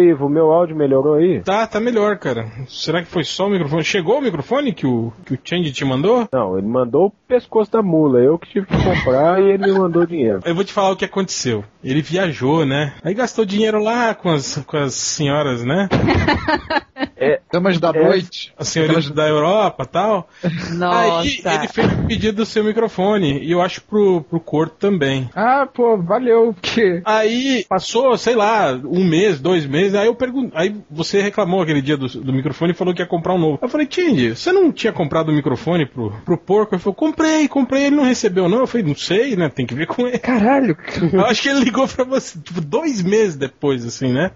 Ivo, o meu áudio melhorou aí? Tá, tá melhor, cara. Será que foi só o microfone? Chegou o microfone que o, que o Change te mandou? Não, ele mandou o pescoço da mula. Eu que tive que comprar e ele me mandou dinheiro. Eu vou te falar o que aconteceu. Ele viajou, né? Aí gastou dinheiro lá com as, com as senhoras, né? É, Damas da É. noite. As senhoritas da Europa tal. Nossa. Aí ele fez o pedido do seu microfone. E eu acho pro, pro Corto também. Ah, pô, valeu, porque... Aí passou, sei lá, um mês, dois meses, aí eu pergunto. Aí você reclamou aquele dia do, do microfone e falou que ia comprar um novo. Eu falei, Tindy, você não tinha comprado o microfone pro, pro porco? Ele falou, comprei, comprei, ele não recebeu, não. Eu falei, não sei, né? Tem que ver com ele. Caralho. Eu acho que ele ligou pra você, tipo, dois meses depois, assim, né?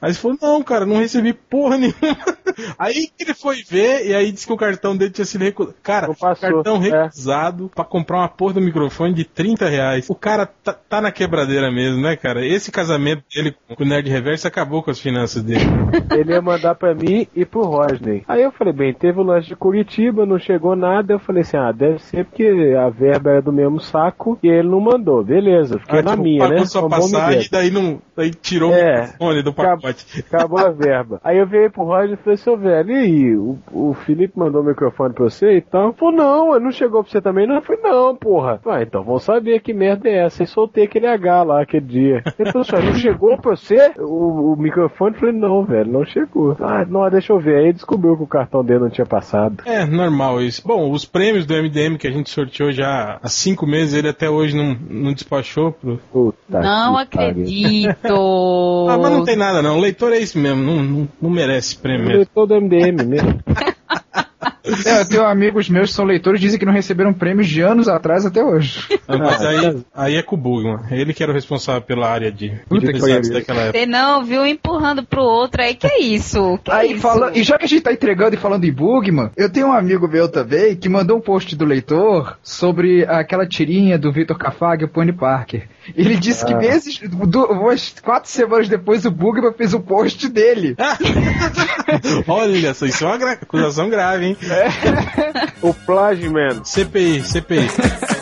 Aí você falou, não, cara, não recebi porra nenhuma. Aí que ele foi ver, e aí disse que o cartão dele tinha sido recusado. Cara, passou, cartão é. recusado pra comprar uma porra do microfone de 30 reais. O cara tá, tá na quebradeira mesmo, né, cara? Esse casamento dele com o Nerd Reverso acabou com as finanças dele. ele ia mandar pra mim e pro Rodney. Aí eu falei, bem, teve o lance de Curitiba, não chegou nada. Eu falei assim, ah, deve ser porque a verba era do mesmo saco e ele não mandou. Beleza, fiquei Ah, na tipo, minha, pagou né? sua bom passagem, migué. daí não. Daí tirou É. o microfone do pacote. Acabou a verba. Aí eu virei pro Roger e falei, seu velho, e aí? O, o Felipe mandou o microfone pra você e tal? Falou, não, não chegou pra você também, não? Eu falei, não, porra. Ah, então vamos saber que merda é essa. E soltei aquele H lá aquele dia. Ele falou, senhor, não chegou pra você o, o microfone? Eu falei, não, velho, não chegou. Ah, não, deixa eu ver. Aí descobriu que o cartão dele não tinha passado. É, normal isso. Bom, os prêmios do MDM que a gente sorteou já há cinco meses, ele até hoje não, não despachou pro. Puta Não acredito. Ah, mas não tem nada não. O leitor é isso mesmo, não, não, não merece prêmio É mesmo. todo MDM mesmo. É, eu tenho amigos meus que são leitores dizem que não receberam prêmios de anos atrás até hoje. Não, mas Ah, aí, aí é com o Bugman. Ele que era o responsável pela área de, pariu. daquela época. Você não viu empurrando pro outro aí, que é isso? Que Aí, isso? fala, e já que a gente tá entregando e falando em Bugman, eu tenho um amigo meu também que mandou um post do leitor sobre aquela tirinha do Vitor Cafag e o Pony Parker. Ele disse que meses, du- umas quatro semanas depois, o Bugman fez o post dele. Olha só, isso é uma acusação grave, hein? O Plágio, man. CPI, CPI.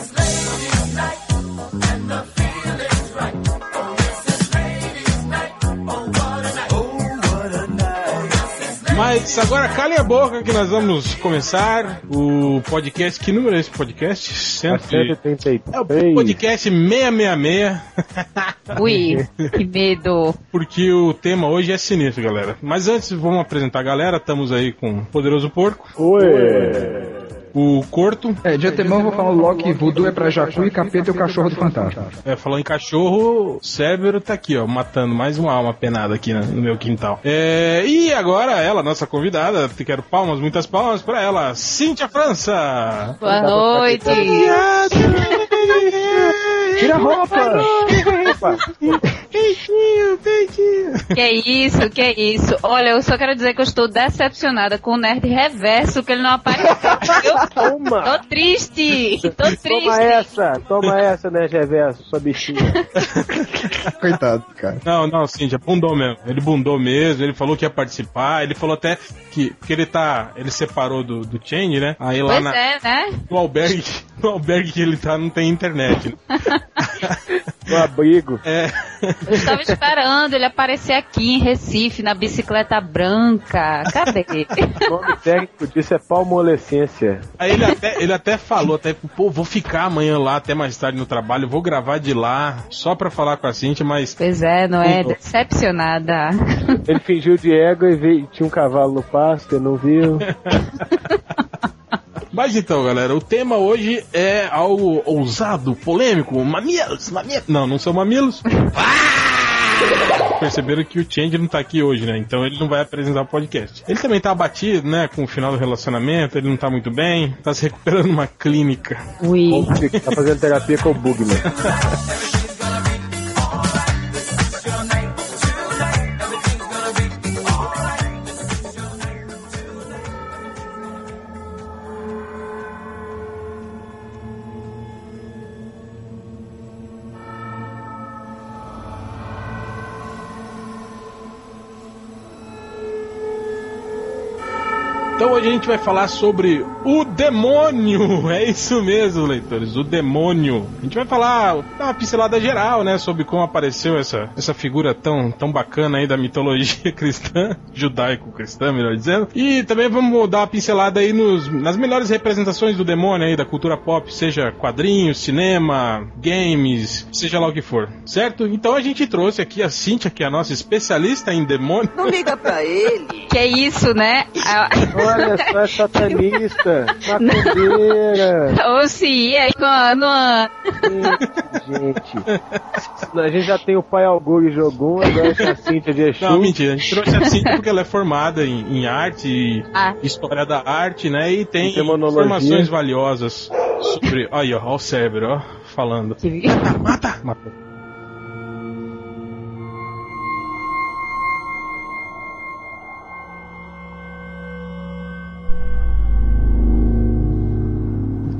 Mas agora calem a boca que nós vamos começar o podcast. Que número é esse podcast? A Cento e- 183. É o podcast 666. Ui, que medo. Porque o tema hoje é sinistro, galera. Mas antes, vamos apresentar a galera. Estamos aí com o Poderoso Porco, Oi. O Corto. É, de antemão eu vou falar logo que voodoo é pra Jacu e capeta é o cachorro do fantasma. É, falando em cachorro, o Cérbero tá aqui, ó, matando mais uma alma penada aqui no, no meu quintal. É, e agora ela, nossa convidada, te quero palmas, muitas palmas pra ela, Cíntia França. Boa noite. Tira a roupa! Peitinho, peitinho. Que é isso, que é isso. Olha, eu só quero dizer que eu estou decepcionada com o Nerd Reverso, que ele não apareceu. Eu Toma! tô triste, tô Toma triste. essa, toma essa, né, Reverso, sua bichinha. Coitado, cara. Não, não, Cíntia, bundou mesmo. Ele bundou mesmo, ele falou que ia participar, ele falou até que, porque ele tá, ele separou do, do Change, né? Aí lá Pois na, é, né? no albergue, no albergue que ele tá não tem internet. Né? É. Eu estava esperando ele aparecer aqui em Recife, na bicicleta branca. Cadê? O nome técnico disso é palmolescência. Aí ele até, ele até falou, até, pô, vou ficar amanhã lá até mais tarde no trabalho, vou gravar de lá, só pra falar com a Cintia, mas. Pois é, não é? Decepcionada. Ele fingiu de égua e veio, tinha um cavalo no pasto, ele não viu. Mas então, galera, o tema hoje é algo ousado, polêmico, mamilos, mamilos. Não, não são mamilos. Perceberam que o Change não tá aqui hoje, né? Então ele não vai apresentar o podcast. Ele também tá abatido, né? Com o final do relacionamento, ele não tá muito bem, tá se recuperando numa clínica. Ui. Tá fazendo terapia com o Bugman. Então hoje a gente vai falar sobre o demônio. É isso mesmo, leitores, o demônio. A gente vai falar, dar uma pincelada geral, né, sobre como apareceu essa, essa figura tão, tão bacana aí da mitologia cristã, judaico-cristã, melhor dizendo. E também vamos dar uma pincelada aí nos, nas melhores representações do demônio aí da cultura pop, seja quadrinhos, cinema, games, seja lá o que for, certo? Então a gente trouxe aqui a Cintia, que é a nossa especialista em demônio. Não liga pra ele. Que é isso, né? Olha só, é satanista, macumbeira. Ou se ia aí no ano ano. Gente, a gente já tem o pai Augusto Jogum, agora essa Cíntia de Exu. Não, mentira, a gente trouxe a Cintia porque ela é formada em, em arte e Ah. história da arte, né? E tem informações valiosas sobre. Aí, ó, ó o cérebro, ó, falando. Mata! Matou.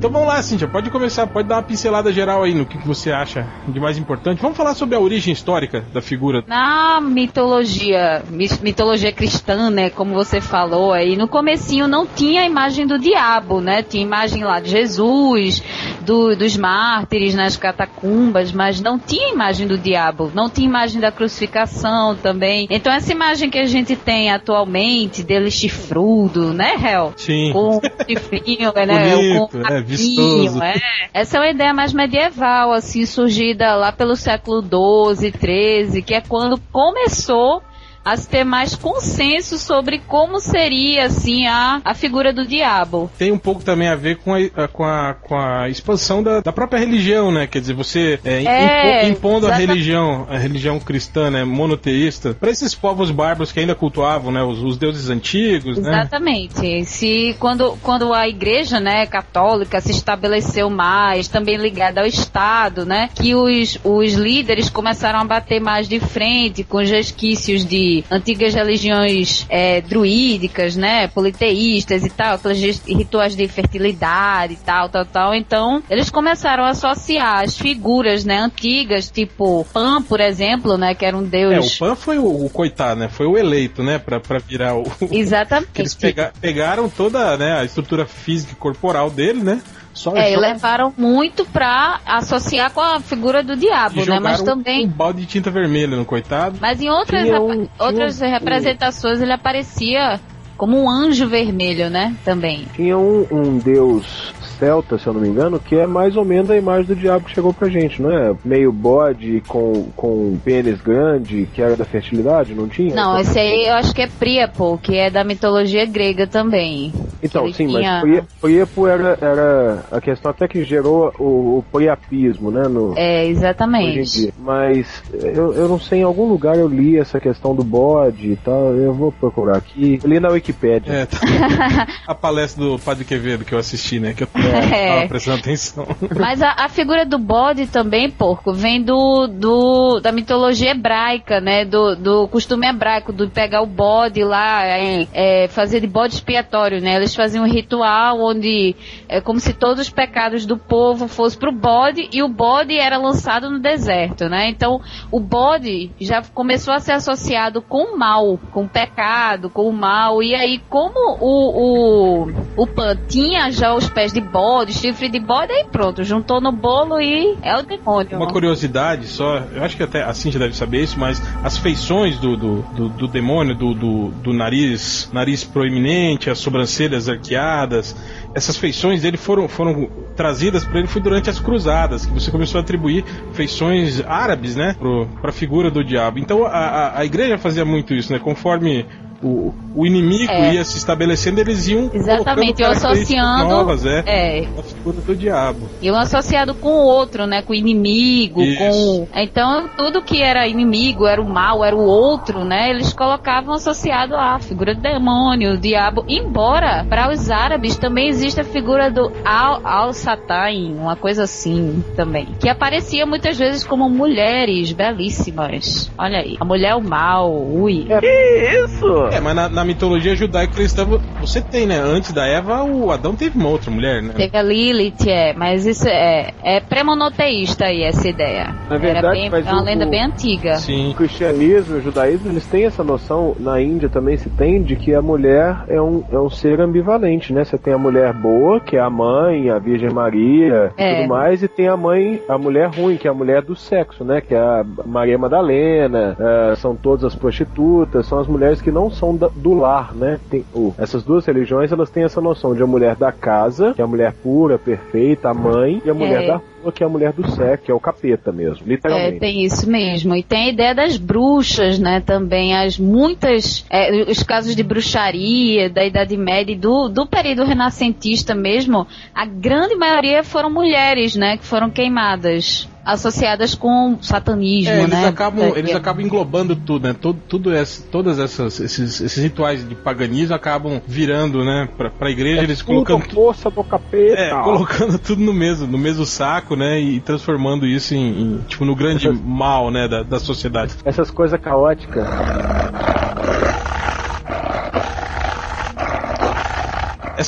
Então vamos lá, Cíntia, pode começar, pode dar uma pincelada geral aí no que, que você acha de mais importante. Vamos falar sobre a origem histórica da figura. Na mitologia, mi- mitologia cristã, né, como você falou aí, no comecinho não tinha a imagem do diabo, né? Tinha imagem lá de Jesus, do- dos mártires nas catacumbas, mas não tinha imagem do diabo, não tinha imagem da crucificação também. Então essa imagem que a gente tem atualmente dele chifrudo, né, Hel? Sim. com chifrinho, né? Bonito, com é, rabinho, vistoso. é. Essa é uma ideia mais medieval, assim, surgida lá pelo século XII, XIII, que é quando começou a se ter mais consenso sobre como seria, assim, a, a figura do diabo. tem um pouco também a ver com a, com a, com a expansão da, da própria religião, né? Quer dizer, você é, É, impo- impondo a exata- religião, a religião cristã, né, monoteísta, para esses povos bárbaros que ainda cultuavam, né, os, os deuses antigos, né? Exatamente. Se quando, quando a igreja, né, católica se estabeleceu mais, também ligada ao Estado, né, que os, os líderes começaram a bater mais de frente com os resquícios de antigas religiões é, druídicas, né, politeístas e tal, rituais de fertilidade e tal, tal, tal. Então, eles começaram a associar as figuras, né, antigas, tipo Pan, por exemplo, né, que era um É, deus. o Pan foi o, o coitado, né? Foi o eleito, né? Pra, pra virar o. Exatamente. que eles pega- pegaram toda né, a estrutura física e corporal dele, né? Só É, e jo- levaram muito pra associar com a figura do diabo, né? Mas jogaram um também. balde de tinta vermelha no coitado. Mas em outras, Tinha rep- um- tinha outras um- representações ele aparecia como um anjo vermelho, né? Também. Tinha um, um deus celta, se eu não me engano, que é mais ou menos a imagem do diabo que chegou pra gente, não é? Meio bode com, com pênis grande, que era da fertilidade, não tinha? Não, esse aí eu acho que é Príapo, que é da mitologia grega também. Então, sim, tinha- mas Pri- Príapo era, era a questão até que gerou o, o priapismo, né? No, É, hoje em exatamente. dia. Mas eu, eu não sei, em algum lugar eu li essa questão do bode e tal, eu vou procurar aqui. Eu li na Wikipédia. É, tá. a palestra do Padre Quevedo que eu assisti, né? Que eu É. prestando atenção. Mas a, a figura do bode também, porco, vem do, do da mitologia hebraica, né? Do, do costume hebraico, do pegar o bode lá, é, é, fazer de bode expiatório, né? Eles faziam um ritual onde é como se todos os pecados do povo fossem pro bode e o bode era lançado no deserto, né? Então o bode já começou a ser associado com o mal, com o pecado, com o mal. E aí, como o, o, o Pan tinha já os pés de bode, chifre de bode, aí pronto, juntou no bolo e é o demônio. Uma curiosidade só, eu acho que até a Cintia deve saber isso, mas as feições do, do, do, do demônio, do, do, do nariz, nariz proeminente, as sobrancelhas arqueadas, essas feições dele foram, foram trazidas para ele foi durante as cruzadas, que você começou a atribuir feições árabes, né, para a figura do diabo. Então a, a, a igreja fazia muito isso, né, conforme o, o inimigo É. ia se estabelecendo, eles iam Exatamente, características associando. novas, é, É, a figura do diabo. E um associado com o outro, né? Com o inimigo, Isso. com. Então, tudo que era inimigo, era o mal, era o outro, né? Eles colocavam associado à figura do demônio, o diabo. Embora, para os árabes, também existe a figura do Al- Al-Satan, uma coisa assim também. Que aparecia muitas vezes como mulheres belíssimas. Olha aí. A mulher é o mal, ui. Que isso? É, mas na, na mitologia judaico-cristã você tem, né? Antes da Eva, o Adão teve uma outra mulher, né? Teve a Lilith, é, mas isso é, é pré-monoteísta aí, essa ideia. Na verdade, Era bem, é uma o- lenda bem antiga. Sim. O cristianismo e o judaísmo, eles têm essa noção, na Índia também se tem, de que a mulher é um, é um ser ambivalente, né? Você tem a mulher boa, que é a mãe, a Virgem Maria e É. tudo mais, e tem a mãe, a mulher ruim, que é a mulher do sexo, né? Que é a Maria Madalena, eh, são todas as prostitutas, são as mulheres que não são da- do lar, né? Tem, o- essas duas religiões, elas têm essa noção de a mulher da casa, que é a mulher pura, perfeita, a mãe, e a mulher É. da que é a mulher do sexo, que é o capeta mesmo, É, literalmente. tem isso mesmo. E tem a ideia das bruxas, né? Também as muitas, é, os casos de bruxaria da Idade Média e do, do período renascentista mesmo, a grande maioria foram mulheres, né? Que foram queimadas, associadas com satanismo, É, eles né? acabam, É, eles é. acabam englobando tudo, né? Tudo, tudo essa, todas essas, esses, esses rituais de paganismo acabam virando, né? Pra, pra igreja, eles colocando Tudo força do capeta. É, colocando tudo no mesmo, no mesmo saco, né? E transformando isso em, em, tipo, no grande mal, né, da, da sociedade. Essas coisas caóticas.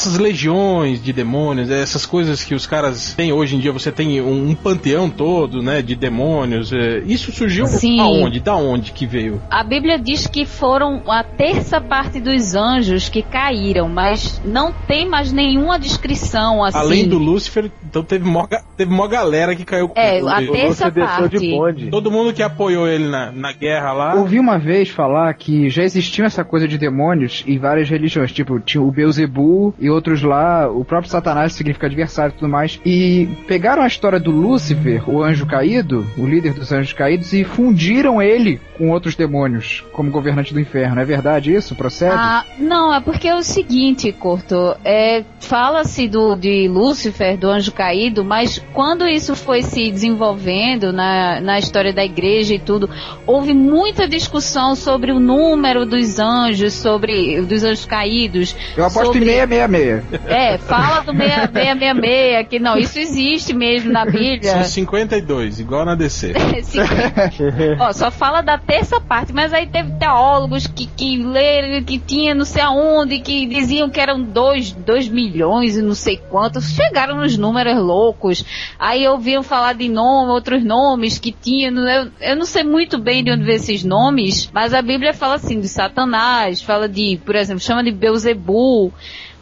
Essas legiões de demônios, essas coisas que os caras têm hoje em dia, você tem um, um panteão todo, né, de demônios. é, isso surgiu Sim. aonde? Da onde que veio? A Bíblia diz que foram a terça parte dos anjos que caíram, mas não tem mais nenhuma descrição assim. Além do Lúcifer, então teve mó, teve mó galera que caiu com É, ele. a terça de parte. bonde. Todo mundo que apoiou ele na, na guerra lá. Ouvi uma vez falar que já existia essa coisa de demônios em várias religiões, tipo, tinha o Beuzebu e outros lá, o próprio Satanás significa adversário e tudo mais, e pegaram a história do Lúcifer, o anjo caído, o líder dos anjos caídos, e fundiram ele com outros demônios, como governante do inferno. É verdade isso? Procede? Ah, não, é porque é o seguinte, Corto, é, fala-se do de Lúcifer, do anjo caído, mas quando isso foi se desenvolvendo na, na história da igreja e tudo, houve muita discussão sobre o número dos anjos, sobre dos anjos caídos. Eu aposto sobre- em 666. É, fala do 666, que não, isso existe mesmo na Bíblia. São 52, igual na DC. Esse- Ó, só fala da terça parte, mas aí teve teólogos que, que leram que tinha não sei aonde, que diziam que eram 2 dois milhões e não sei quantos. Chegaram nos números loucos. Aí ouviam falar de nome, outros nomes que tinha. Eu, eu não sei muito bem de onde veio esses nomes, mas a Bíblia fala assim de Satanás, fala de, por exemplo, chama de Beuzebu.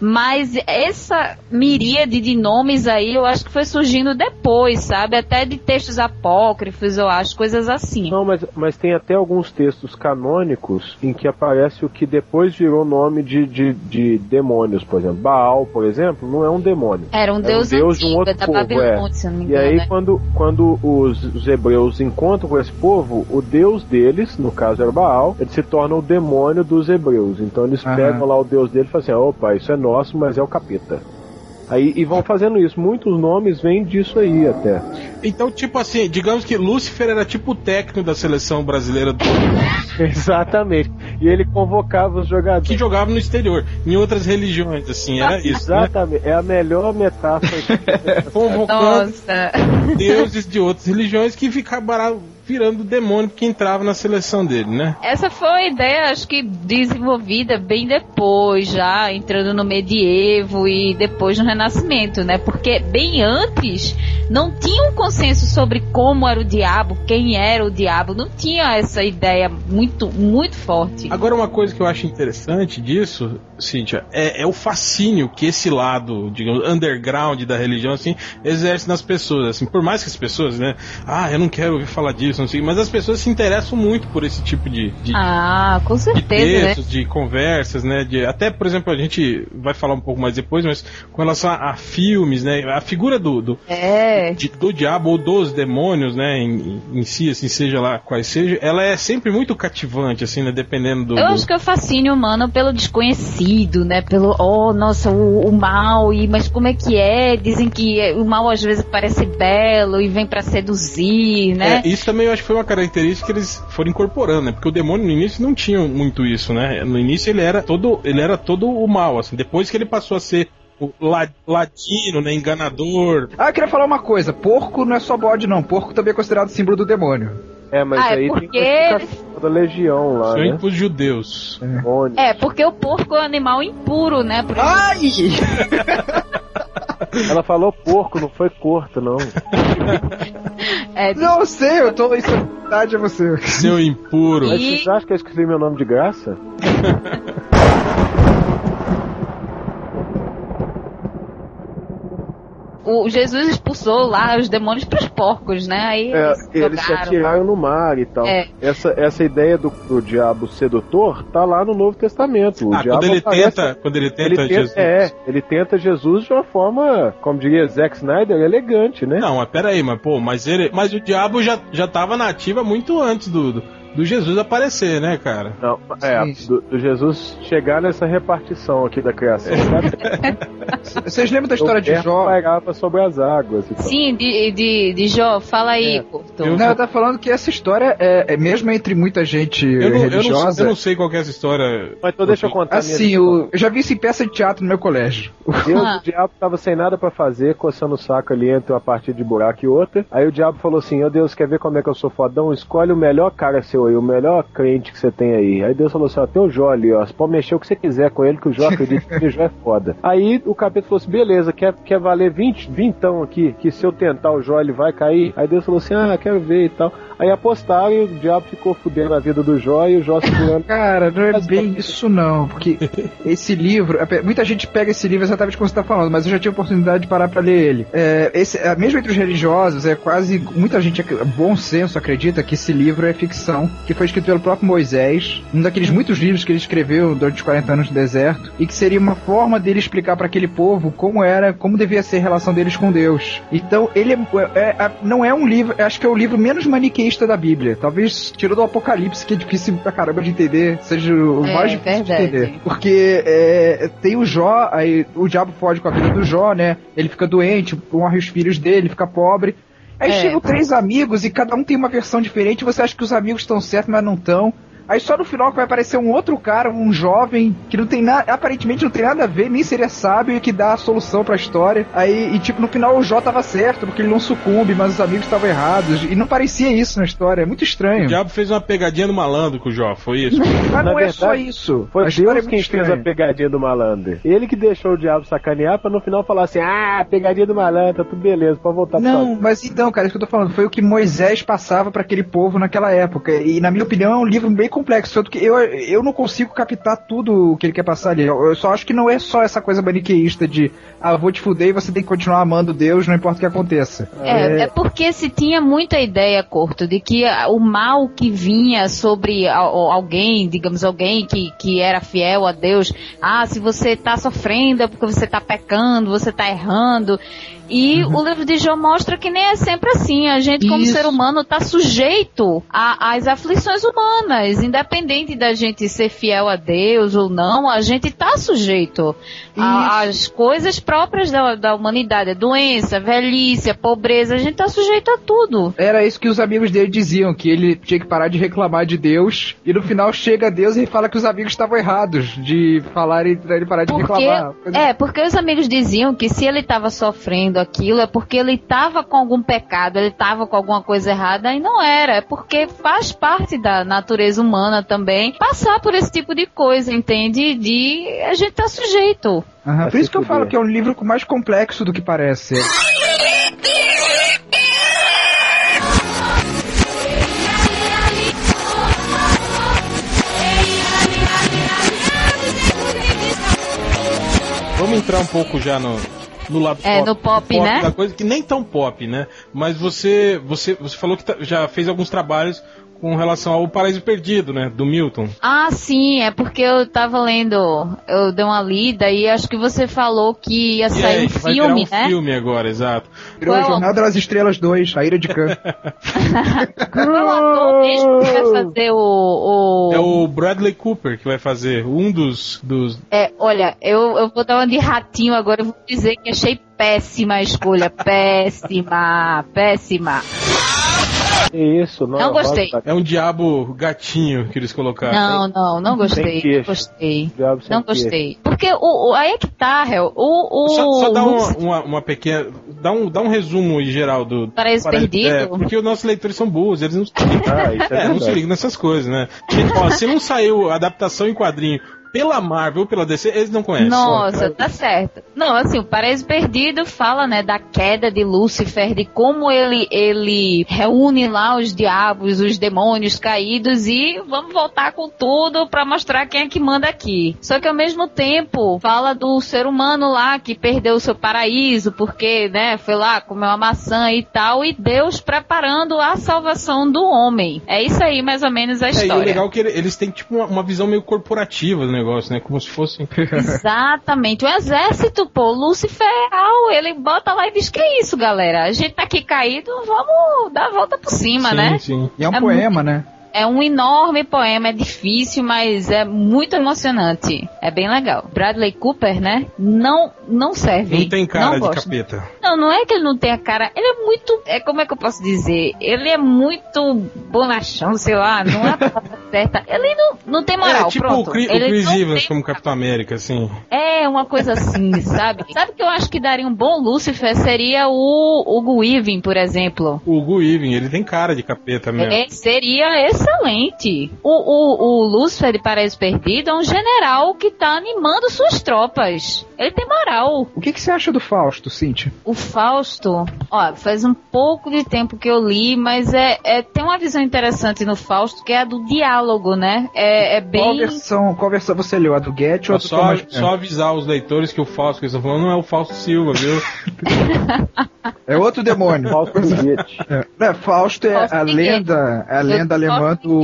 Mas essa miríade de nomes aí, eu acho que foi surgindo depois, sabe? Até de textos apócrifos, eu acho, coisas assim. Não, mas, mas tem até alguns textos canônicos em que aparece o que depois virou nome de, de, de demônios, por exemplo. Baal, por exemplo, não é um demônio. Era um É um deus, deus de um antigo, outro é da povo, Babilônia, é. se não me E engano. aí, né? quando, quando os, os hebreus encontram com esse povo, o deus deles, no caso era Baal, ele se torna o demônio dos hebreus. Então eles Aham. pegam lá o deus dele e falam assim: opa, isso é nosso, mas é o capeta. Aí, e vão fazendo isso. Muitos nomes vêm disso aí até. Então, tipo assim, digamos que Lúcifer era tipo o técnico da seleção brasileira do... Exatamente. E ele convocava os jogadores. que jogava no exterior, em outras religiões, assim, era isso, né? Exatamente. É a melhor metáfora. Convocando Nossa. deuses de outras religiões que ficavam virando demônio porque entrava na seleção dele, né? Essa foi a ideia, acho que desenvolvida bem depois, já entrando no medievo e depois no renascimento, né? Porque bem antes não tinha um consenso sobre como era o diabo, quem era o diabo, não tinha essa ideia muito, muito forte. Agora, uma coisa que eu acho interessante disso, Cíntia, é, é o fascínio que esse lado, digamos, underground da religião, assim, exerce nas pessoas, assim, por mais que as pessoas, né, ah, eu não quero ouvir falar disso, não sei, mas as pessoas se interessam muito por esse tipo de, de, Ah, com de certeza, né? textos, de conversas, né? De, até, por exemplo, a gente vai falar um pouco mais depois, mas com relação a, a filmes, né? A figura do, do, É. de- do diabo ou dos demônios, né? Em, em si, assim, seja lá quais seja, ela é sempre muito cativante, assim, né? Dependendo do. Eu do- acho que é o fascínio humano pelo desconhecido, né? Pelo, oh, nossa, o, o mal, e, mas como é que é? Dizem que o mal às vezes parece belo e vem pra seduzir, né? É, isso também eu acho que foi uma característica que eles foram incorporando, né? Porque o demônio no início não tinha muito isso, né? No início ele era todo, ele era todo o mal, assim. Depois que ele passou a ser ladino, né? Enganador. Ah, eu queria falar uma coisa. Porco não é só bode, não. Porco também é considerado símbolo do demônio. É, mas Ah, é aí porque tem da legião lá, São né? os judeus. Demônio. É, porque o porco é um animal impuro, né? Ai! Ela falou porco, não foi corto, não. é, Não sei, eu tô. Isso é verdade a você. Seu impuro. Mas E- vocês acham que eu escrevi meu nome de graça? o Jesus expulsou lá os demônios pros porcos, né? Aí É, eles, eles se atiraram no mar e tal. É. Essa, essa ideia do, do diabo sedutor tá lá no Novo Testamento. O Ah, diabo quando ele aparece- tenta, quando ele tenta, ele tenta, Jesus. É, ele tenta Jesus de uma forma, como diria Zack Snyder, elegante, né? Não, mas peraí, mas pô, mas ele. Mas o diabo já, já tava na ativa muito antes do, do, do Jesus aparecer, né, cara? Não, é, do, do Jesus chegar nessa repartição aqui da criação. Vocês lembram da história de Jó? pairava sobre as águas e tal. Sim, de, de, de Jó, fala aí, É. Curto. Eu- Não, eu tava falando que essa história é, é mesmo entre muita gente Eu não, eu, não, religiosa. eu não sei qual que é essa história. Mas então deixa eu contar a minha Assim, o- eu já vi isso em peça de teatro no meu colégio. Deus, Ah. o diabo tava sem nada pra fazer, coçando o saco ali entre uma partida de buraco e outra. Aí o diabo falou assim: Ô Deus, quer ver como é que eu sou fodão? Escolhe o melhor cara seu aí, o melhor crente que você tem aí. Aí Deus falou assim: Ó, tem o Jó ali, ó. Você pode mexer o que você quiser com ele, que o Jó acredita que o Jó é foda. Aí o capeta falou assim: beleza, quer, quer valer 20, vintão aqui, que se eu tentar o Jó ele vai cair. Aí Deus falou assim: ah, quero ver e tal. Aí apostaram e o diabo ficou fudendo a vida do Jó e o Jó segurando. Cara, não é bem isso não, porque esse livro, muita gente pega esse livro exatamente como você está falando, mas eu já tive a oportunidade de parar para ler ele. É, esse, é, mesmo entre os religiosos, é quase muita gente, ac- bom senso, acredita que esse livro é ficção, que foi escrito pelo próprio Moisés, um daqueles muitos livros que ele escreveu durante os 40 anos do deserto, e que seria uma forma dele explicar para aquele povo como era, como devia ser a relação deles com Deus. Então, ele é, é- é- não é um livro, acho que é o livro menos maniqueísta da Bíblia. Talvez tirou do Apocalipse, que é difícil pra caramba de entender, seja o É, mais difícil verdade. de entender. Porque é, tem o Jó, aí o diabo foge com a vida do Jó, né? Ele fica doente, morre os filhos dele, fica pobre. Aí É. chegam três amigos e cada um tem uma versão diferente. Você acha que os amigos estão certos, mas não estão. Aí só no final que vai aparecer um outro cara, um jovem, que não tem nada, aparentemente não tem nada a ver, nem seria sábio e que dá a solução pra história. Aí, e tipo, no final o Jó tava certo, porque ele não sucumbe, mas os amigos estavam errados. E não parecia isso na história, é muito O estranho. diabo fez uma pegadinha no malandro com o Jó, foi isso? Mas Na não é só verdade, isso. Foi a Deus é quem muito fez a pegadinha do malandro. Ele que deixou o diabo sacanear pra no final falar assim: ah, pegadinha do malandro, tá tudo beleza, pode voltar Não, mas então, cara, isso que eu tô falando, foi o que Moisés passava pra aquele povo naquela época. E na minha opinião é um livro bem complexo, tanto que eu, eu não consigo captar tudo o que ele quer passar ali. Eu eu só acho que não é só essa coisa maniqueísta de ah, vou te fuder e você tem que continuar amando Deus, não importa o que aconteça. É, é porque se tinha muita ideia, Corto, de que o mal que vinha sobre al- alguém, digamos, alguém que, que era fiel a Deus, ah, se você tá sofrendo é porque você tá pecando, você tá errando. E o livro de Jó mostra que nem é sempre assim. A gente, como Isso. ser humano, tá sujeito a- às aflições humanas. Independente da gente ser fiel a Deus ou não, a gente tá sujeito a- às coisas próprias da, da humanidade. A doença, velhice, a pobreza, a gente tá sujeito a tudo. Era isso que os amigos dele diziam, que ele tinha que parar de reclamar de Deus, e no final chega Deus e fala que os amigos estavam errados de falarem pra ele parar de Porque, reclamar. é, porque os amigos diziam que se ele estava sofrendo aquilo é porque ele estava com algum pecado, ele estava com alguma coisa errada, e não era. É porque faz parte da natureza humana também passar por esse tipo de coisa, entende? De a gente tá sujeito. Vai Por isso que eu falo que é um livro mais complexo do que parece. Vamos entrar um pouco já no, no lado É, no pop, né? da coisa, que nem tão pop, né? Mas você, você, você falou que tá- já fez alguns trabalhos com relação ao Paraíso Perdido, né? Do Milton. Ah, sim, é porque eu tava lendo, eu dei uma lida e acho que você falou que ia E sair aí, um vai filme, virar um né? filme agora, exato. Virou a Qual- Jornada das Estrelas 2, a Ira de Khan. Qual é o ator mesmo que vai fazer o- o... É o Bradley Cooper que vai fazer um dos. dos É, olha, eu, eu vou dar uma de ratinho agora, eu vou dizer que achei péssima a escolha, péssima, péssima. Que isso, não. Não gostei. rosa, é um diabo gatinho que eles colocaram. Não, não, não gostei, não gostei. Não gostei. Porque o, o, aí é que tá, Hel, o... o Só, só dar uma, uma, uma pequena. dá um, dá um resumo em geral do. Paraíso Paraíso- Perdido? É, porque os nossos leitores são burros, eles não se ligam. Ah, isso é, É, não se ligam nessas coisas, né? Ó, se não saiu adaptação em quadrinho pela Marvel ou pela DC, eles não conhecem. Nossa, tá certo. Não, assim, o Paraíso Perdido fala, né, da queda de Lúcifer, de como ele, ele reúne lá os diabos, os demônios caídos e vamos voltar com tudo pra mostrar quem é que manda aqui. Só que ao mesmo tempo fala do ser humano lá que perdeu o seu paraíso porque, né, foi lá, comeu uma maçã e tal, e Deus preparando a salvação do homem. É isso aí, mais ou menos, a É, e história. o legal é que ele- eles têm tipo uma, uma visão meio corporativa do negócio, né? Como se fosse. Exatamente. O exército, pô, Lúcifer é real, ele bota lá e diz que é isso, galera. A gente tá aqui caído, vamos dar a volta por cima, sim, né? sim. E é um É poema, né? É um enorme poema, é difícil, mas é muito emocionante. É bem legal. Bradley Cooper, né? Não, não serve. Não tem cara não de gosto. capeta. Não, não é que ele não tem a cara. Ele é muito. É como é que eu posso dizer? Ele é muito bonachão, sei lá. Não é a palavra certa. Ele não, não tem moral. é tipo pronto. o, Cri- o Ele Chris não Evans como Capitão América, assim. é uma coisa assim, sabe? Sabe que eu acho que daria um bom Lucifer? Seria o Hugo Weaving, por exemplo. O Gu Even, ele tem cara de capeta mesmo. É, seria excelente. O, o, o Lúcifer de Paraíso Perdido é um general que tá animando suas tropas. Ele tem moral. O que, que você acha do Fausto, Cintia? O Fausto, ó, faz um pouco de tempo que eu li, mas é, é- tem uma visão interessante no Fausto que é a do diálogo, né? É, é Qual bem. versão, qual versão você leu? A do Get ou a do Só, Thomas só avisar os leitores que o Fausto que eles estão falando não é o Fausto Silva, viu? É outro demônio. Um bilhete. É, é, Fausto é Fausto a lenda, é a lenda alemã do,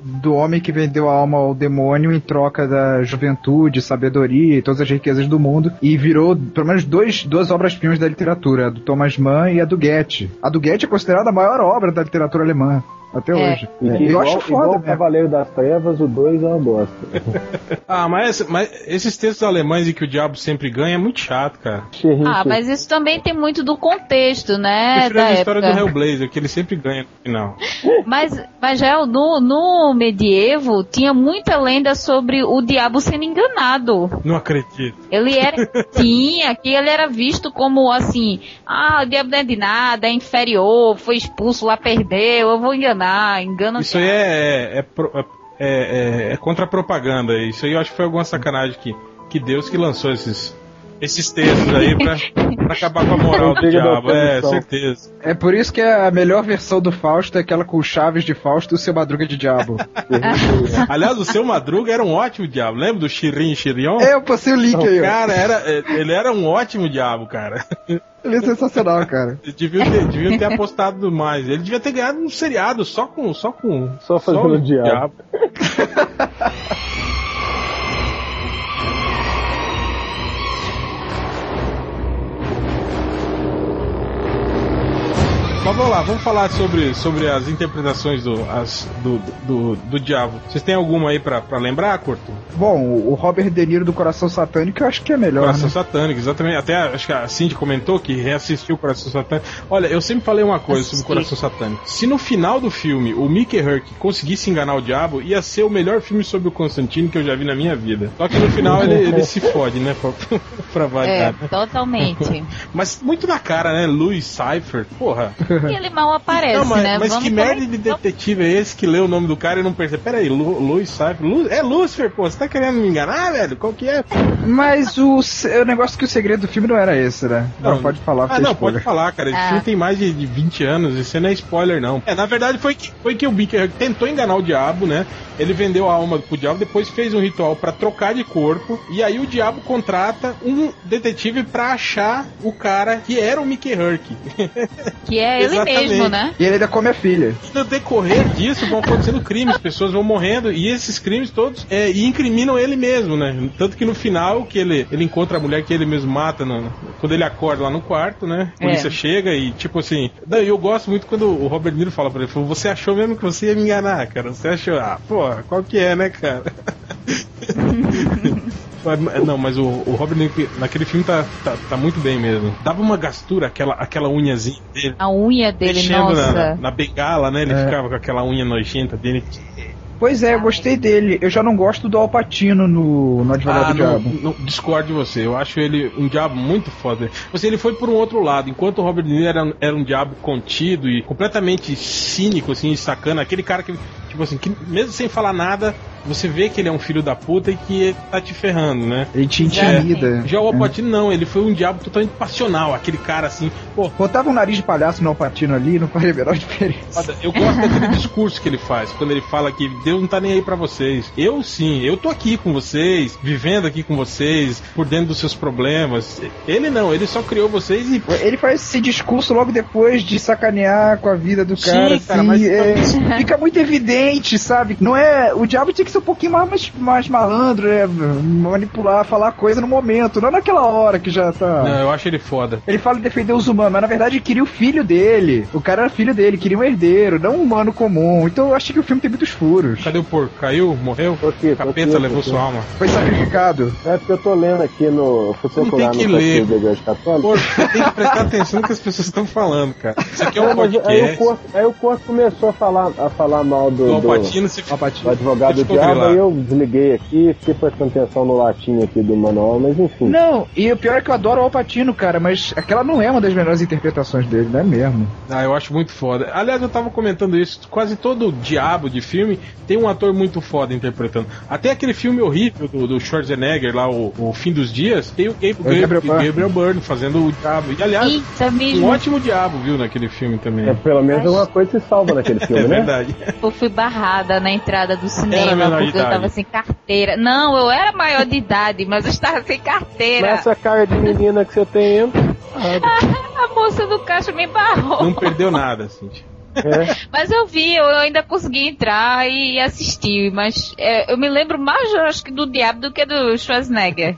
do homem que vendeu a alma ao demônio em troca da juventude, sabedoria e todas as riquezas do mundo e virou pelo menos dois, duas obras-primas da literatura, a do Thomas Mann e a do Goethe. A do Goethe é considerada a maior obra da literatura alemã até É. hoje. E É, que eu igual, acho igual foda o mesmo. Cavaleiro das Trevas, o 2 é uma bosta. Ah, mas, mas esses textos alemães em que o diabo sempre ganha é muito chato, cara. Ah, mas isso também tem muito do contexto, né? Prefiro da a história época. do Hellblazer, que ele sempre ganha no final. Mas, mas já no, no medievo tinha muita lenda sobre o diabo sendo enganado. Não acredito. Ele era tinha que ele era visto como assim, ah, o diabo não é de nada, é inferior, foi expulso lá, perdeu, eu vou enganar, engana. Isso aí é, é, é, é, é, é contra a propaganda. Isso aí eu acho que foi alguma sacanagem que, que Deus que lançou esses, esses textos aí pra, pra acabar com a moral do diabo. É, certeza. É por isso que a melhor versão do Fausto é aquela com Chaves de Fausto e o seu Madruga de Diabo. Aliás, o seu Madruga era um ótimo diabo. Lembra do Shirin Shirion? é, eu passei o link aí. Cara, era, ele era um ótimo diabo, cara. Ele é sensacional, cara. Deviam ter, deviam ter apostado mais. Ele devia ter ganhado um seriado só com. Só, com, Só fazendo o diabo. Mas vamos lá, vamos falar sobre, sobre as interpretações do, as, do, do, do diabo. Vocês têm alguma aí pra, pra lembrar, Corto? Bom, o Robert De Niro do Coração Satânico eu acho que é melhor. Coração né? Satânico, exatamente. Até acho que a Cindy comentou que reassistiu o Coração Satânico. Olha, eu sempre falei uma coisa sobre o Coração Satânico. Se no final do filme o Mickey Herc conseguisse enganar o diabo, ia ser o melhor filme sobre o Constantino que eu já vi na minha vida. Só que no final ele, ele se fode, né? Pra, pra É, variar. totalmente. Mas muito na cara, né? Louis Cypher, porra. E ele mal aparece, não, mas, né? mas Vamos que merda de detetive é esse que lê o nome do cara e não percebe? Peraí, Lu, Louis Cypher. Lu, é Lucifer, pô, você tá querendo me enganar, velho? Qual que é? Mas o, o negócio que o segredo do filme não era esse, né? Não, Não. pode falar, Ah, é não, spoiler. pode falar, cara. Esse Ah. filme tem mais de, de 20 anos, isso não é spoiler, não. É, na verdade foi que, foi que o Bicker tentou enganar o diabo, né? Ele vendeu a alma pro diabo, depois fez um ritual pra trocar de corpo, e aí o diabo contrata um detetive pra achar o cara que era o Mickey Herc. Que é ele Exatamente. mesmo, né? E ele ainda come a filha. E no decorrer disso vão acontecendo crimes, pessoas vão morrendo, e esses crimes todos é, incriminam ele mesmo, né? Tanto que no final, que ele, ele encontra a mulher que ele mesmo mata, no- quando ele acorda lá no quarto, né? A polícia É. chega e, tipo assim. Não, e eu gosto muito quando o Robert Niro fala pra ele: falou, Você achou mesmo que você ia me enganar, cara? Você achou? Ah, porra, qual que é, né, cara? Mas- Não, mas o, o Robert De Niro naquele filme tá, tá, tá muito bem mesmo. Dava uma gastura, aquela, aquela unhazinha dele. A unha dele, Mexendo na, nossa. na, na bengala, né? Ele É. ficava com aquela unha nojenta dele. Pois é, eu gostei dele. Eu já não gosto do Alpatino no, no Advogado Ah, do não, Diabo. não, discordo de você. Eu acho ele um diabo muito foda. Você, ele foi por um outro lado. Enquanto o Robert De Niro era, era um diabo contido e completamente cínico, assim, sacana. Aquele cara que, tipo assim, que mesmo sem falar nada, você vê que ele é um filho da puta e que ele tá te ferrando, né? Ele te intimida. Já o Alpatino não, ele foi um diabo totalmente passional. Aquele cara assim, pô, Botava um nariz de palhaço no Alpatino ali, não faria a menor diferença. Eu gosto daquele discurso que ele faz, quando ele fala que Deus não tá nem aí pra vocês. Eu sim, eu tô aqui com vocês, vivendo aqui com vocês, por dentro dos seus problemas. Ele não, ele só criou vocês e. Ele faz esse discurso logo depois de sacanear com a vida do Sim, cara, cara, assim, mas- é, fica muito evidente, sabe? Não é. O diabo tinha que ser um pouquinho mais, mais, mais malandro, né? Manipular, falar coisa no momento, não naquela hora que já tá. Não, eu acho ele foda. Ele fala em defender os humanos, mas na verdade ele queria o filho dele. O cara era filho dele, queria um herdeiro, não um humano comum. Então eu achei que o filme tem muitos furos. Cadê o porco? Caiu? Morreu? Tô aqui, capeta aqui, levou sua alma. Foi sacrificado. É porque eu tô lendo aqui no. Fui procurar tem que no ler. você tem que prestar atenção no que as pessoas estão falando, cara. Isso aqui é um Não, mas aí, o podcast. corpo, aí o corpo começou a falar, a falar mal do, Do Alpatino, do Alpatino. advogado do eu diabo, aí eu desliguei aqui, fiquei prestando atenção no latim aqui do manual, mas enfim. Não, e o pior é que eu adoro o Alpatino, cara, mas aquela não é uma das melhores interpretações dele, não é mesmo? Ah, eu acho muito foda. Aliás, eu tava comentando isso. Quase todo diabo de filme tem um ator muito foda interpretando. Até aquele filme horrível do, do Schwarzenegger lá, o, o Fim dos Dias, tem o Gabriel, É o Gabriel Gabriel, Byrne. Fazendo o diabo. E aliás, Eita, um mesmo. ótimo diabo, viu, naquele filme também. É, pelo menos uma coisa se salva naquele É filme, né? verdade. Fui barrada na entrada do cinema porque eu tava sem carteira. Não, eu era maior de idade, mas eu estava sem carteira. Nessa cara de menina que você tem, entra. A moça do caixa me barrou. Não perdeu nada, assim. É. Mas eu vi, eu ainda consegui entrar e assistir. Mas é, eu me lembro mais, acho que do Diabo do que do Schwarzenegger.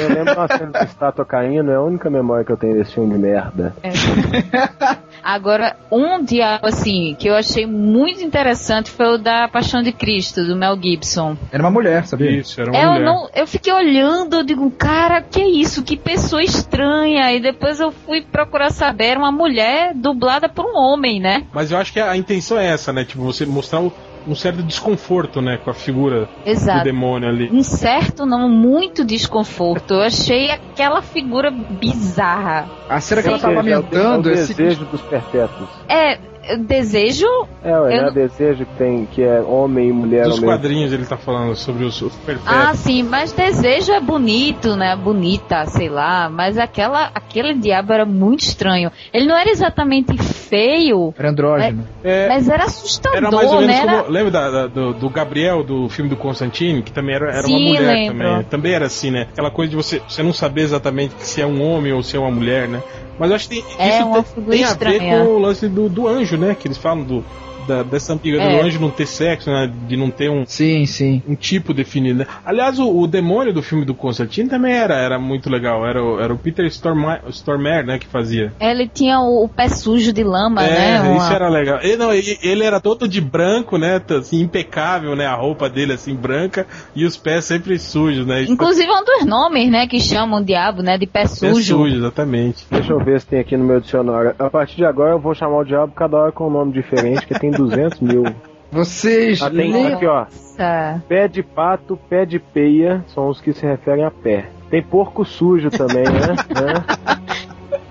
Eu lembro uma cena de estátua caindo, é a única memória que eu tenho desse filme de merda. É. Agora, um diabo, assim, que eu achei muito interessante foi o da Paixão de Cristo, do Mel Gibson. Era uma mulher, sabia? Isso, era uma É, eu, mulher. não, eu fiquei olhando, eu digo, cara, que isso? Que pessoa estranha. E depois eu fui procurar saber, era uma mulher dublada por um homem, né? Mas eu acho que a intenção é essa, né? Tipo, você mostrar o- um certo desconforto, né? Com a figura do Exato. demônio ali. Um certo, não, muito desconforto. Eu achei aquela figura bizarra. A cena que ela Sim. tá seja, é o- lamentando é o esse desejo dos perpétuos. É, desejo. É, ué, Eu é não- desejo que tem, que é homem e mulher Dos mesmo quadrinhos ele tá falando sobre os, os perfeitos. Ah, sim, mas desejo é bonito, né? Bonita, sei lá. Mas aquela, aquele diabo era muito estranho. Ele não era exatamente feio, Era andrógeno. É, mas era assustador, Era mais ou menos né? Era- como. Lembra da- da- do, do Gabriel, do filme do Constantine, que também era, era uma Sim, mulher lembro. também. Também era assim, né? Aquela coisa de você, você não saber exatamente se é um homem ou se é uma mulher, né? Mas eu acho que tem, É isso tem, tem a ver com o lance do, do anjo, né? Que eles falam do, da- dessa amiga É. do anjo não ter sexo, né? De não ter um, Sim, sim. um tipo definido. Né? Aliás, o, o demônio do filme do Constantine também era, era muito legal. Era, o- era o Peter Stormare, Stormare, né? Que fazia. Ele tinha o, o pé sujo de lama, É, né? isso Uma- era legal. Ele, não, ele, ele era todo de branco, né? Assim, impecável, né? A roupa dele assim branca e os pés sempre sujos, né? Isso Inclusive é um dos nomes, né, que chamam o diabo, né, de pé sujo. sujo, exatamente. Deixa eu ver se tem aqui no meu dicionário. A partir de agora eu vou chamar o diabo cada hora com um nome diferente, que tem 200 mil. Vocês. Ah, tem aqui, ó. Nossa. Pé de pato, pé de peia, são os que se referem a pé. Tem porco sujo também, né?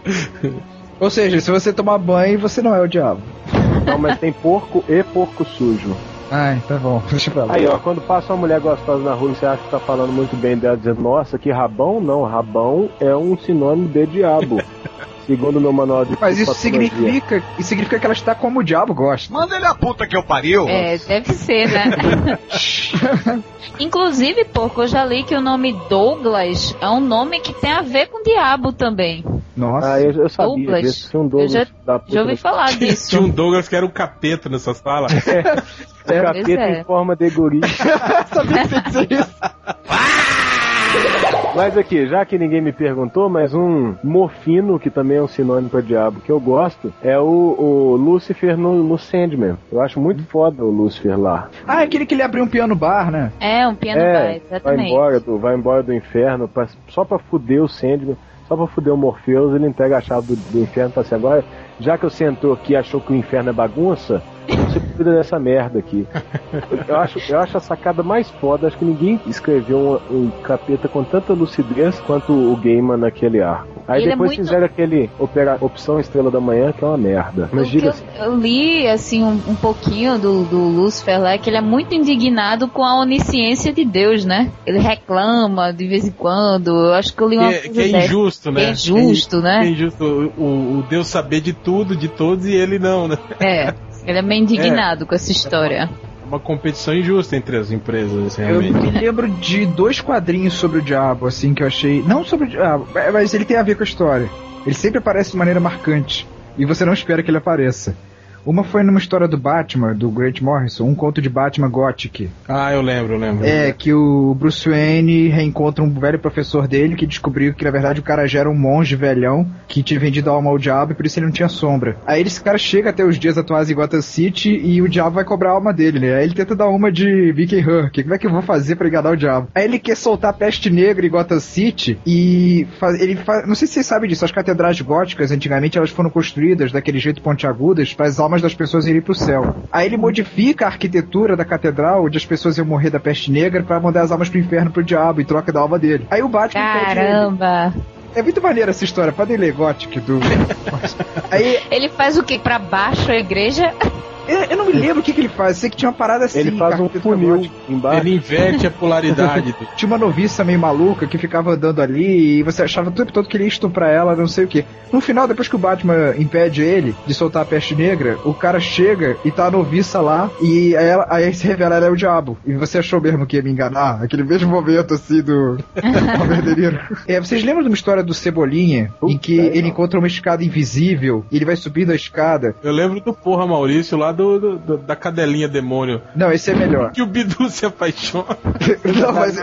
Né? Ou seja, se você tomar banho, você não é o diabo. Não, mas tem porco e porco sujo. Ai, tá bom, deixa pra lá. Aí, ó, quando passa uma mulher gostosa na rua e você acha que tá falando muito bem dela, dizendo, nossa, que rabão, não, rabão é um sinônimo de diabo. Segundo o meu manual de Mas isso significa, isso significa que ela está como o diabo gosta. Manda ele a puta que eu pariu. É, deve ser, né? Inclusive, porco, eu já li que o nome Douglas é um nome que tem a ver com diabo também. Nossa. Ah, eu, eu sabia Douglas. disso. Tinha um Douglas Eu já- da puta Já ouvi falar Tinha disso. um Douglas que era o capeta nessa sala. um É, capeta é. em forma de guri. sabia que você isso. Mas aqui, já que ninguém me perguntou, mas um morfino, que também é um sinônimo para diabo, que eu gosto, é o, o Lucifer no, no Sandman. Eu acho muito foda o Lucifer lá. Ah, é aquele que ele abriu um piano bar, né? É, um piano bar, é, vai exatamente. embora, do, vai embora do inferno, pra- só pra fuder o Sandman, só pra fuder o Morpheus, ele entrega a chave do, do inferno e fala assim, agora, já que você entrou aqui e achou que o inferno é bagunça, você cuida dessa merda aqui. Eu acho, eu acho a sacada mais foda, acho que ninguém escreveu um, um capeta com tanta lucidez quanto o Gaiman naquele arco. Aí Ele é depois muito- fizeram aquele opera, opção Estrela da Manhã, que é uma merda. Mas O que diga eu, assim, eu li, assim, um, um pouquinho do, do Lúcifer lá, é que ele é muito indignado com a onisciência de Deus, né? Ele reclama de vez em quando. Eu acho que eu li Que uma é, coisa que é injusto, né? Que é injusto, né? É injusto o, o- o Deus saber de tudo, de todos, e ele não, né? É, ele é meio indignado com essa história. É uma competição injusta entre as empresas, Eu realmente. me lembro de dois quadrinhos sobre o diabo, assim, que eu achei. Não sobre o diabo, é, mas ele tem a ver com a história. Ele sempre aparece de maneira marcante. E você não espera que ele apareça. Uma foi numa história do Batman, do Grant Morrison, um conto de Batman Gothic. Ah, eu lembro, eu lembro. É, que o Bruce Wayne reencontra um velho professor dele que descobriu que na verdade o cara já era um monge velhão que tinha vendido a alma ao diabo e por isso ele não tinha sombra. Aí esse cara chega até os dias atuais em Gotham City e o diabo vai cobrar a alma dele, né? Aí ele tenta dar uma de Mickey Hurk. Como é que eu vou fazer pra enganar o diabo? Aí ele quer soltar a peste negra em Gotham City e faz, ele faz. Não sei se vocês sabem disso, as catedrais góticas antigamente elas foram construídas daquele jeito pontiagudas para as almas das pessoas irem pro céu. Aí ele modifica a arquitetura da catedral onde as pessoas iam morrer da peste negra para mandar as almas pro inferno pro diabo em troca da alma dele. Aí o Batman. Caramba! É muito maneira essa história, podem ler Gothic do. Aí Ele faz o que? Pra baixo a igreja? Eu, eu não me lembro o que, que ele faz, eu sei que tinha uma parada assim. ele faz um funil embaixo. Ele inverte a polaridade. Tinha uma noviça meio maluca que ficava andando ali e você achava o tempo todo que ele ia estuprar ela, não sei o que. No final, depois que o Batman impede ele de soltar a peste negra, o cara chega e tá a noviça lá e aí, ela, aí se revela ela é o diabo. E você achou mesmo que ia me enganar? Aquele mesmo momento assim do. É, vocês lembram de uma história do Cebolinha em que Puta, ele não. encontra uma escada invisível e ele vai subindo a escada? Eu lembro do porra Maurício lá do, do- do- da cadelinha demônio. Não, esse é melhor. Que o Bidu se apaixona. Não, mas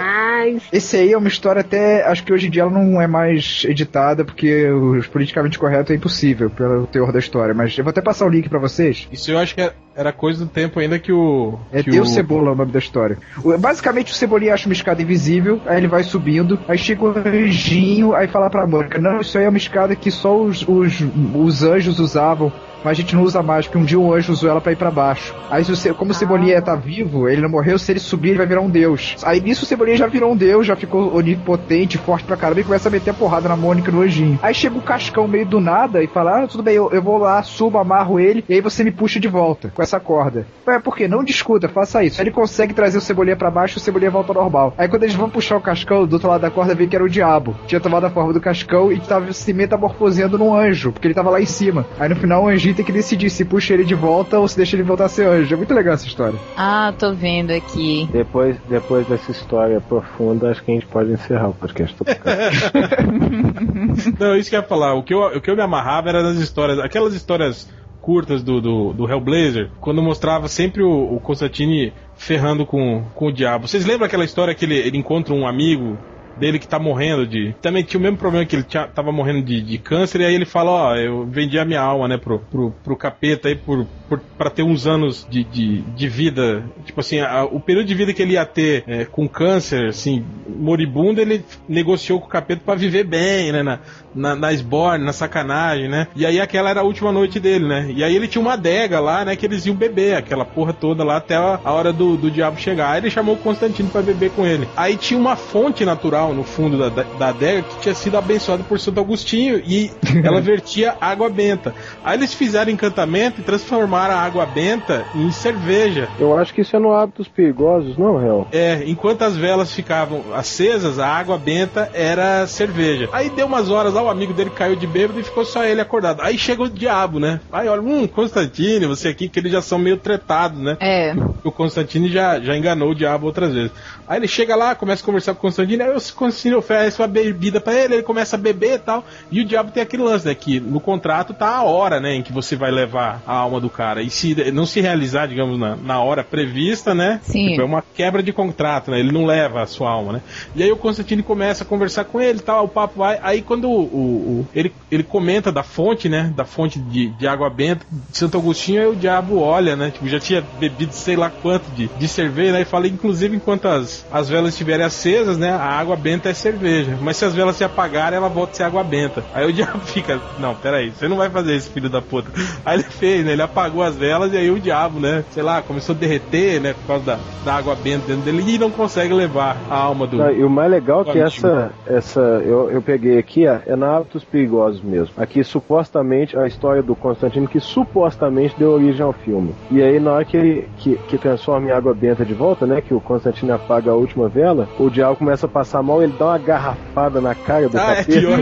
esse aí é uma história até. Acho que hoje em dia ela não é mais editada, porque o politicamente correto é impossível pelo teor da história. Mas eu vou até passar o link pra vocês. Isso eu acho que era, era coisa do tempo ainda que o. É que Deus o... Cebola o nome da história. O- Basicamente o Cebolinha acha uma escada invisível, aí ele vai subindo, aí chega um anjinho, aí fala pra Mônica, não, isso aí é uma escada que só os, os, os anjos usavam. Mas a gente não usa mais, porque um dia um anjo usou ela pra ir pra baixo. Aí, o como o Cebolinha tá vivo, ele não morreu, se ele subir, ele vai virar um deus. Aí nisso o Cebolinha já virou um deus, já ficou onipotente, forte pra caramba, e começa a meter a porrada na Mônica no anjinho. Aí chega o Cascão meio do nada e fala: Ah, tudo bem, eu, eu vou lá, subo, amarro ele, e aí você me puxa de volta com essa corda. Ué, por quê? Não discuta, faça isso. Aí ele consegue trazer o Cebolinha pra baixo e o Cebolinha volta ao normal. Aí quando eles vão puxar o Cascão, do outro lado da corda vê que era o diabo. Tinha tomado a forma do Cascão e tava se metamorfoseando num anjo, porque ele tava lá em cima. Aí no final o anjinho tem que decidir se puxa ele de volta ou se deixa ele voltar a ser anjo. É muito legal essa história. Ah, tô vendo aqui. Depois, depois dessa história profunda, acho que a gente pode encerrar o podcast. Não, isso que eu ia falar. O que eu, o que eu me amarrava era nas histórias, aquelas histórias curtas do, do, do Hellblazer, quando mostrava sempre o, o Constantine ferrando com, com o diabo. Vocês lembram aquela história que ele, ele encontra um amigo dele que tá morrendo de. Também tinha o mesmo problema que ele tinha, tava morrendo de, de câncer, e aí ele fala, ó, eu vendi a minha alma, né, pro, pro, pro capeta aí por, por, pra ter uns anos de, de, de vida. Tipo assim, a- o período de vida que ele ia ter é, com câncer, assim, moribundo, ele negociou com o capeta pra viver bem, né, na, na, na esborne, na sacanagem, né? E aí aquela era a última noite dele, né? E aí ele tinha uma adega lá, né, que eles iam beber, aquela porra toda lá até a, a hora do, do diabo chegar. Aí ele chamou o Constantino pra beber com ele. Aí tinha uma fonte natural no fundo da, da, da adega que tinha sido abençoada por Santo Agostinho e ela vertia água benta. Aí eles fizeram encantamento e transformaram a água benta em cerveja. Eu acho que isso é no hábitos perigosos, não, Real? É, enquanto as velas ficavam acesas, a água benta era cerveja. Aí deu umas horas lá, o amigo dele caiu de bêbado e ficou só ele acordado. Aí chega o diabo, né? Aí olha, hum, Constantine, você aqui, que eles já são meio tretados, né? É. O Constantine já, já enganou o diabo outras vezes. Aí ele chega lá, começa a conversar com o Constantine, aí o Constantine oferece uma bebida pra ele, ele começa a beber e tal. E o diabo tem aquele lance, né? Que no contrato tá a hora, né? Em que você vai levar a alma do cara. E se não se realizar, digamos, na, na hora prevista, né? Sim. Tipo, é uma quebra de contrato, né? Ele não leva a sua alma, né? E aí o Constantine começa a conversar com ele tal, o papo vai. Aí quando o, o- o- ele, ele comenta da fonte, né? Da fonte de, de água benta de Santo Agostinho, aí o diabo olha, né? Tipo, já tinha bebido sei lá quanto de, de cerveja, né? E fala, inclusive, enquanto as, as velas estiverem acesas, né? A água benta é cerveja. Mas se as velas se apagarem, ela volta a ser água benta. Aí o diabo fica, não, peraí, você não vai fazer isso, filho da puta. Aí ele fez, né? Ele apagou apagou as velas e aí o diabo, né? Sei lá, começou a derreter, né? Por causa da, da água benta dentro dele e não consegue levar a alma do. Não, e o mais legal é que essa, essa eu, eu peguei aqui, ó, é na Hábitos Perigosos mesmo. Aqui, supostamente, a história do Constantino, que supostamente deu origem ao filme. E aí, na hora que ele que, que transforma em água benta de volta, né? Que o Constantino apaga a última vela, o diabo começa a passar mal, ele dá uma garrafada na cara do Ah, é capeta. pior.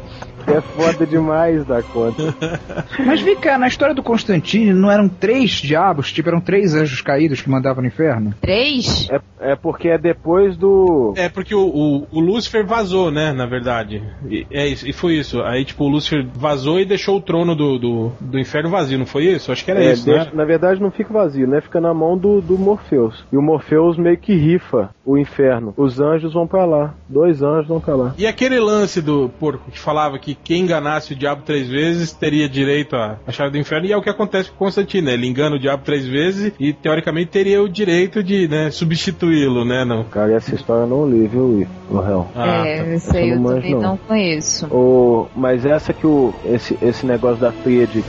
É foda demais da conta. Mas vem cá, na história do Constantino não eram três diabos, tipo, eram três anjos caídos que mandavam no inferno? Três? É, é porque é depois do. É porque o, o, o Lúcifer vazou, né? Na verdade. E, é isso, e foi isso. Aí, tipo, o Lúcifer vazou e deixou o trono do, do, do inferno vazio, não foi isso? Acho que era É, isso, deixa- né? Na verdade não fica vazio, né? Fica na mão do, do Morpheus. E o Morpheus meio que rifa o inferno. Os anjos vão pra lá. Dois anjos vão pra lá. E aquele lance do porco que falava que quem enganasse o diabo três vezes teria direito à, à chave do inferno, e é o que acontece com Constantino, né? Ele engana o diabo três vezes e teoricamente teria o direito de né, substituí-lo, né? Não. Cara, essa história eu não li, viu, o réu? Ah, é, tá. isso aí eu não também não. não conheço. O, mas essa que o. Esse, esse negócio da tríade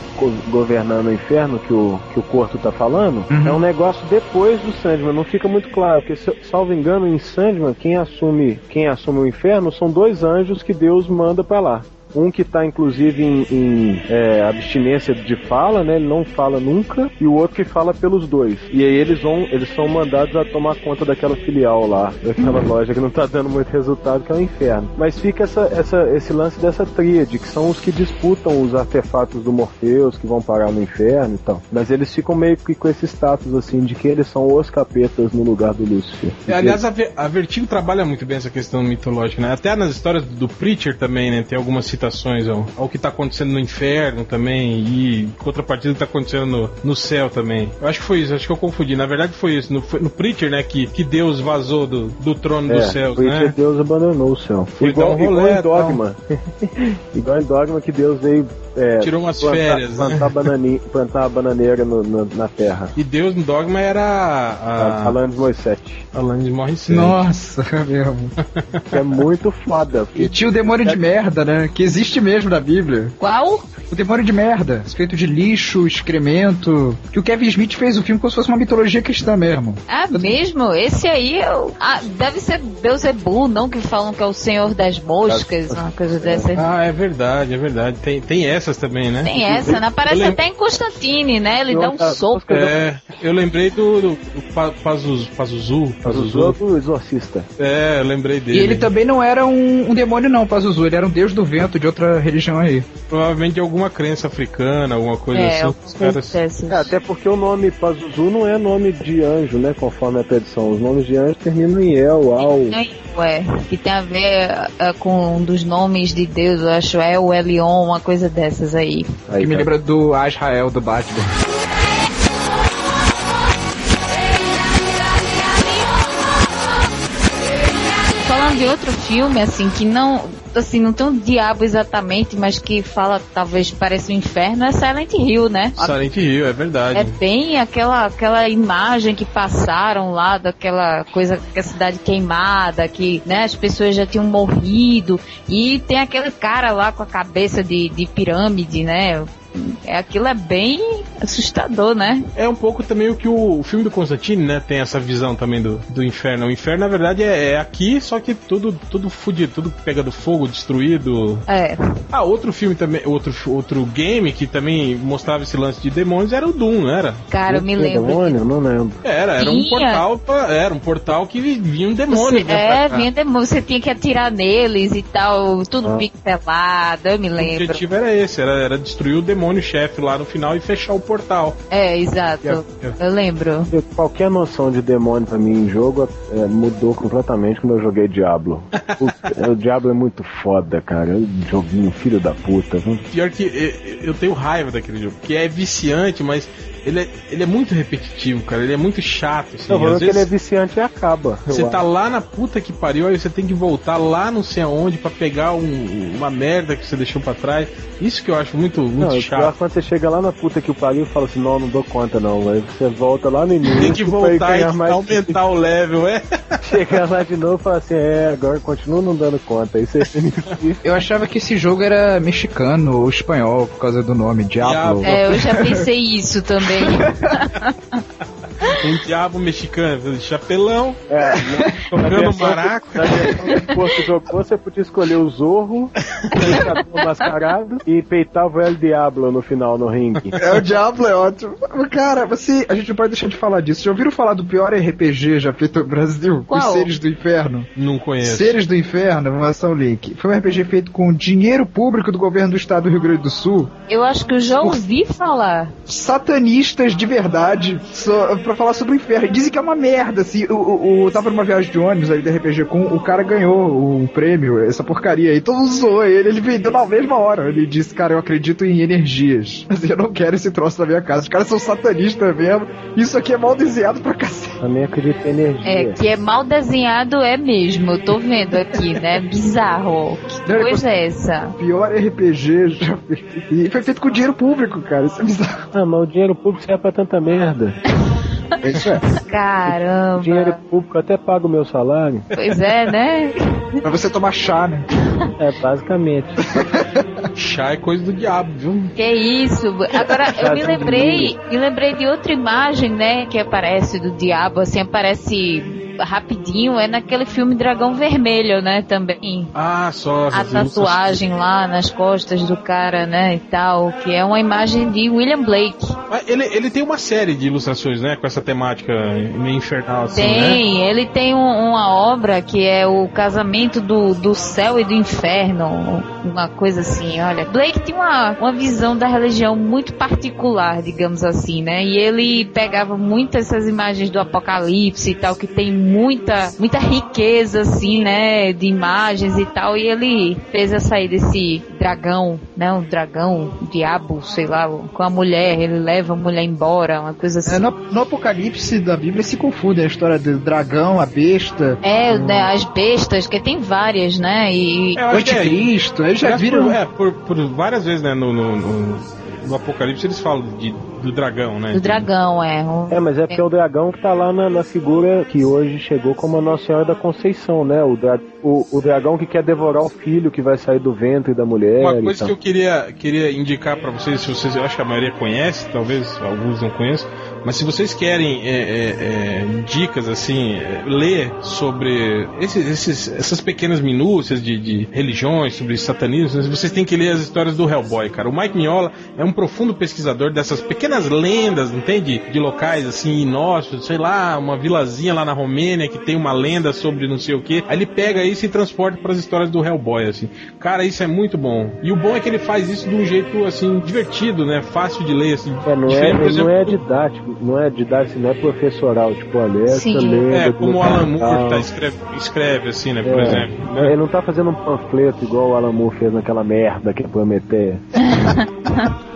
governando o inferno que o, que o Corto tá falando, Uhum. é um negócio depois do Sandman. Não fica muito claro, porque, se- salvo engano, em Sandman, quem assume, quem assume o inferno são dois anjos que Deus manda pra lá. Um que tá inclusive em, em, é, abstinência de fala, né? Ele não fala nunca, e o outro que fala pelos dois. E aí eles vão, eles são mandados a tomar conta daquela filial lá, daquela loja que não tá dando muito resultado, que é o inferno. Mas fica essa, essa, esse lance dessa tríade, que são os que disputam os artefatos do Morpheus, que vão parar no inferno e tal. Mas eles ficam meio que com esse status assim de que eles são os capetas no lugar do Lúcifer. É, aliás, a, a Vertigo trabalha muito bem essa questão mitológica, né? Até nas histórias do Preacher também, né? Tem algumas citações ao, ao que tá acontecendo no inferno também e contrapartida que tá acontecendo no, no céu também. Eu acho que foi isso, acho que eu confundi. Na verdade foi isso. No, foi no Preacher, né? Que, que Deus vazou do, do trono dos céus, né? Deus abandonou o céu. Foi igual, um rolê, igual em Dogma. igual em Dogma que Deus veio é, Tirou umas plantar, férias, né? plantar, banani, plantar a bananeira no- no- na terra. E Deus no Dogma era a, a Alanis Morissette. Alanis Morissette. Nossa, é mesmo. É muito foda. E tinha o demônio de merda, né? Que existe mesmo na Bíblia. Qual? O demônio de merda, feito de lixo, excremento. Que o Kevin Smith fez o filme como se fosse uma mitologia cristã mesmo. Ah, mesmo? Esse aí é o- ah, deve ser Beuzebu, não que falam que é o senhor das moscas, uma coisa dessa. Ah, é verdade, é verdade. Tem, tem essas também, né? Tem essa, né? Aparece Eu lem- até em Constantine, né? Ele dá um das soco. É, eu lembrei do, do, do Pa- Pazuz- Pazuzu. O Pazuzu. do exorcista. É, eu lembrei E dele. ele também não era um, um demônio, não, Pazuzu. Ele era um deus do vento de outra religião aí. Provavelmente de alguma crença africana, alguma coisa É, assim. Os caras... dessas. É, até porque o nome Pazuzu não é nome de anjo, né? Conforme a tradição. Os nomes de anjo terminam em El, Al. Ué, que tem a ver eh, com um dos nomes de Deus, eu acho, é o Elion, uma coisa dessas aí. Aí, que me lembra do Azrael do Batman. Outro filme, assim, que não, assim, não tem um diabo exatamente, mas que fala, talvez, parece o inferno, é Silent Hill, né? Silent Hill, é verdade. É bem aquela, aquela imagem que passaram lá daquela coisa, que a cidade queimada, que né, as pessoas já tinham morrido, e tem aquele cara lá com a cabeça de, de pirâmide, né? É, aquilo é bem assustador, né? É um pouco também o que o, o filme do Constantine, né? Tem essa visão também do, do inferno. O inferno, na verdade, é, é aqui, só que tudo, tudo fudido, tudo pega do fogo, destruído. É. Ah, outro filme também, outro, outro game que também mostrava esse lance de demônios era o Doom, não era? Cara, eu me lembro. demônio? Não lembro. Era, era um portal, pra, era um portal que vinha um demônio. Você, né, é, vinha demônio, você tinha que atirar neles e tal, tudo Ah. pixelado, eu me O lembro. objetivo era esse, era, era destruir o demônio-chefe lá no final e fechar o portal. É, exato. É, Eu lembro. Qualquer noção de demônio pra mim em jogo é, mudou completamente quando eu joguei Diablo. Puta, o Diablo é muito foda, cara. É um joguinho filho da puta. viu? Pior que eu, eu tenho raiva daquele jogo, que é viciante, mas ele é, ele é muito repetitivo, cara. Ele é muito chato, assim. Às é que ele é viciante e acaba. eu você tá acho. lá na puta que pariu, aí você tem que voltar lá não sei aonde pra pegar um- uma merda que você deixou pra trás. Isso que eu acho muito, muito Não, é chato. quando você chega lá na puta que o pariu e fala assim, não, não dou conta não. Aí você volta lá no início Tem que voltar e aumentar o level, é. chegar lá de novo e falar assim, é, agora continua não dando conta. Isso é Eu achava que esse jogo era mexicano ou espanhol por causa do nome, Diablo. Diablo. É, eu já pensei isso também também. Um diabo mexicano, chapelão, É, tocando maraco. Na versão que você jogou, você podia escolher o Zorro, o Chapéu mascarado e peitar o El Diablo no final no ringue. É, o Diablo é ótimo. Cara, você. A gente não pode deixar de falar disso. Já ouviram falar do pior RPG já feito no Brasil? Qual? Os Seres do Inferno. Não conheço. Seres do Inferno, Mansão Link. Foi um RPG feito com dinheiro público do governo do estado do Rio Grande do Sul. Eu acho que eu já ouvi falar. Satanistas de verdade, só, pra falar sobre o inferno. Dizem que é uma merda, assim. O, o, o- tava numa viagem de ônibus aí da RPG com o cara ganhou o prêmio, essa porcaria aí. Todo mundo zoou ele, ele vendeu na mesma hora. Ele disse, cara, eu acredito em energias. Assim, eu não quero esse troço na minha casa. Os caras são satanistas mesmo. Isso aqui é mal desenhado pra cacete. Também acredito em energia. É, que é mal desenhado é mesmo. Eu tô vendo aqui, né? Bizarro. Que Não, coisa é essa? Pior RPG já feito. E foi feito com dinheiro público, cara. Isso é bizarro. Ah, mas o dinheiro público serve pra tanta merda. Isso é. O dinheiro Caramba. público até paga o meu salário. Pois é, né? Pra você tomar chá, né? É, basicamente. Chá é coisa do diabo, viu? Que isso? Agora, eu me lembrei, me lembrei de outra imagem, né, que aparece do diabo, assim, aparece rapidinho, é naquele filme Dragão Vermelho, né, também. Ah, só. A tatuagem lá nas costas do cara, né, e tal, que é uma imagem de William Blake. Ele, ele tem uma série de ilustrações, né? Com essa temática meio infernal, assim, né? Tem, ele tem um- uma obra que é o casamento do, do céu e do inferno, uma coisa assim, olha. Blake tinha uma, uma visão da religião muito particular, digamos assim, né? E ele pegava muitas essas imagens do apocalipse e tal, que tem muita, muita riqueza, assim, né? De imagens e tal, e ele fez essa aí desse dragão, né? Um dragão, um diabo, sei lá, com a mulher, ele leva a mulher embora, uma coisa assim. É, no, no Apocalipse da Bíblia se confunde a história do dragão, a besta, É, né, as bestas, que tem várias, né? E É, o é- anticristo. Eles já Aliás, viram. Por, é, por, por várias vezes, né? No, no, no- no Apocalipse eles falam de, do dragão, né? o dragão, é. um- É, mas é porque é o dragão que tá lá na, na figura que hoje chegou como a Nossa Senhora da Conceição, né? O, dra o, o dragão que quer devorar o filho que vai sair do ventre da mulher. Uma e coisa tal. que eu queria, queria indicar pra vocês, se vocês, eu acho que a maioria conhece, talvez alguns não conheçam, mas se vocês querem é, é, é, dicas assim, é, ler sobre esses, esses- essas pequenas minúcias de, de religiões, sobre satanismo, vocês têm que ler as histórias do Hellboy, cara. O Mike Mignola é um profundo pesquisador dessas pequenas lendas, entende? De locais assim inóspitos, sei lá, uma vilazinha lá na Romênia que tem uma lenda sobre não sei o que. Aí ele pega isso e transporta para as histórias do Hellboy, assim. Cara, isso é muito bom. E o bom é que ele faz isso de um jeito assim divertido, né? Fácil de ler, assim. É, não é, ele não é exemplo, didático, não é didático, não é professoral, tipo, olha, essa Sim. lenda É, como o Alan Moore tá, escreve, escreve, assim, né? Por É, exemplo. né? Ele não tá fazendo um panfleto igual o Alan Moore fez naquela merda que é Prometeia.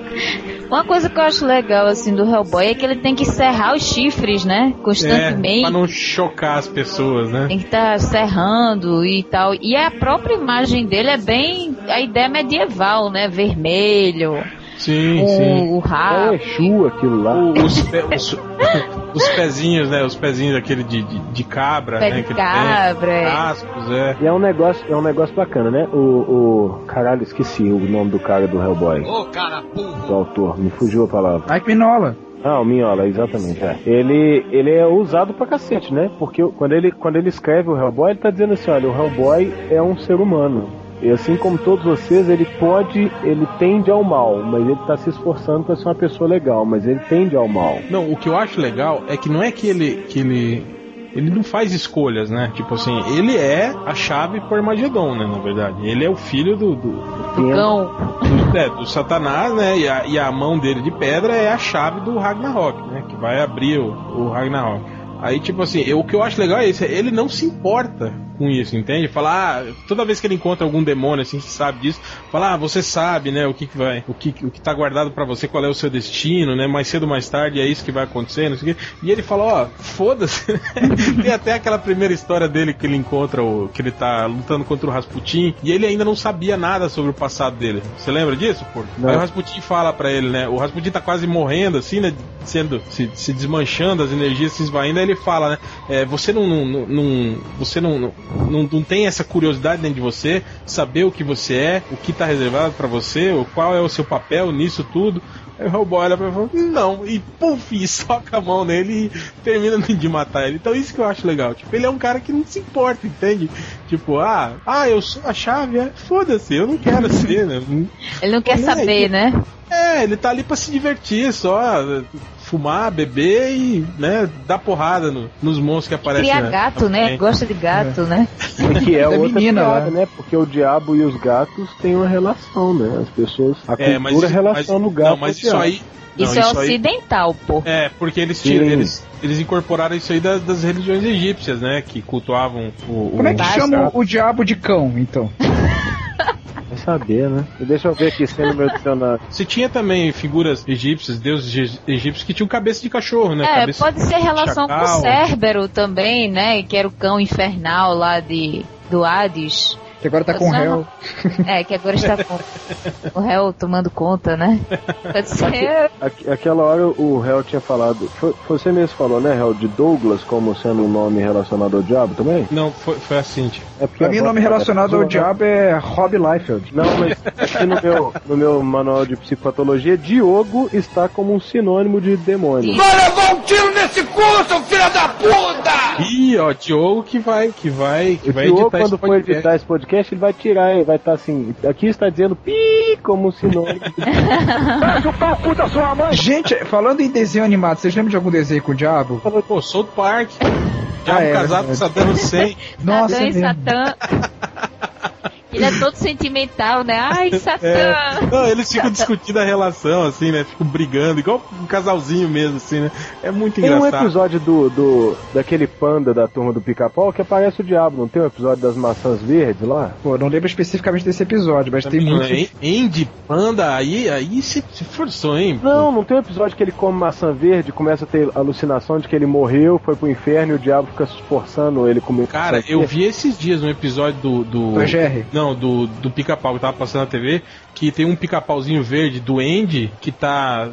Uma coisa que eu acho legal, assim, do Hellboy é que ele tem que serrar os chifres, né? É, Constantemente. pra não chocar as pessoas, né? Tem que estar serrando e tal. E a própria imagem dele é bem. A ideia medieval, né? Vermelho, Sim, sim. o, É o rabo. Exu aquilo lá. O- os, pe- os, os pezinhos, né? Os pezinhos aquele de, de, de cabra, Pé né? de cabra, tem. é. Cascos, é. E é um negócio, é um negócio bacana, né? O, o caralho, esqueci o nome do cara do Hellboy. Do autor, me fugiu a palavra. Mike Minola. Ah, o Minhola, exatamente. É. Ele, ele é usado pra cacete, né? Porque quando ele, quando ele escreve o Hellboy, ele tá dizendo assim, olha, o Hellboy é um ser humano. E assim como todos vocês, ele pode, ele tende ao mal, mas ele tá se esforçando pra ser uma pessoa legal, mas ele tende ao mal. Não, o que eu acho legal é que não é que ele. Que ele ele não faz escolhas, né? Tipo assim, ele é a chave pro Armagedon, né? Na verdade. Ele é o filho do, do, do do, é, do Satanás, né? E a, e a mão dele de pedra é a chave do Ragnarok, né? Que vai abrir o, o Ragnarok. Aí, tipo assim, eu- o que eu acho legal é isso, ele não se importa com isso, entende? Falar, ah, toda vez que ele encontra algum demônio, assim, que sabe disso, falar, ah, você sabe, né, o que, que vai, o que, o que tá guardado para você, qual é o seu destino, né, mais cedo ou mais tarde é isso que vai acontecer, não sei o quê. E ele fala, ó, oh, foda-se. Tem até aquela primeira história dele que ele encontra, o, que ele tá lutando contra o Rasputin, e ele ainda não sabia nada sobre o passado dele. Você lembra disso, pô? Aí o Rasputin fala para ele, né, o Rasputin tá quase morrendo, assim, né, sendo, se, se desmanchando, as energias se esvaindo, aí ele fala, né, é, você não, não, não você não, não, não, tem essa curiosidade dentro de você, saber o que você é, o que está reservado para você, qual é o seu papel nisso tudo. Aí o Hellboy olha pra e fala, não, e puf, e soca a mão nele e termina de matar ele. Então isso que eu acho legal. Tipo, ele é um cara que não se importa, entende? Tipo, ah, ah, eu sou a chave, é, foda-se, eu não quero ser, né? Ele não quer saber, né? É, ele tá ali pra se divertir só fumar, beber e, né, dar porrada no, nos monstros que aparecem. Cria gato, né? Gosta de gato, é. né? Que é outra menina, piada, né? Porque o diabo e os gatos têm uma relação, né? As pessoas. A é, cultura relaciona no gato. Não, mas isso aí. Não, isso, é ocidental, aí, pô. É, porque eles tiram, eles, eles incorporaram isso aí das, das, religiões egípcias, né? Que cultuavam o. Como o... é que chama o diabo de cão, então? Vai saber, né? Deixa eu ver aqui se no meu dicionário. Você tinha também figuras egípcias, deuses egípcios que tinham cabeça de cachorro, né? É, cabeça pode ser relação com o Cérbero também, né? Que era o cão infernal lá de do Hades. Que agora tá com o réu. É, que agora está com o réu tomando conta, né? Pode ser. Aqui, aquela hora o réu tinha falado. Foi, você mesmo falou, né, réu, de Douglas como sendo um nome relacionado ao diabo também? Não, foi, foi assim. É porque pra mim, o nome relacionado ao diabo é Rob Liefeld. Não, mas aqui no meu, no meu manual de psicopatologia, Diogo está como um sinônimo de demônio. Vai levar um tiro nesse cu, seu filho da puta! Ih, ó, Diogo que vai, que vai, que o vai Diogo, editar quando for editar esse podcast, podcast ele vai tirar, ele vai estar tá assim, aqui está dizendo pi como sinônimo. Faz o papo da sua mãe! Gente, falando em desenho animado, vocês lembram de algum desenho com o diabo? Pô, South Park. Diabo ah, é, casado com Satã Hussein. Nossa, Satã e Satã. Ele é todo sentimental, né? Ai, Satã! É. Não, eles ficam discutindo a relação, assim, né? Ficam brigando, igual um casalzinho mesmo, assim, né? É muito tem engraçado. Tem um episódio do, do daquele panda da turma do pica-pau que aparece o diabo, não tem um episódio das maçãs verdes lá? Pô, não lembro especificamente desse episódio, mas Também tem muito. É, Andy Panda, aí, aí se, se forçou, hein? Não, não tem um episódio que ele come maçã verde, começa a ter alucinação de que ele morreu, foi pro inferno e o diabo fica forçando ele comer. Cara, eu vi esses dias um episódio do. do... Do Não, do, do pica-pau que tava passando na TV, que tem um pica-pauzinho verde do Andy que tá,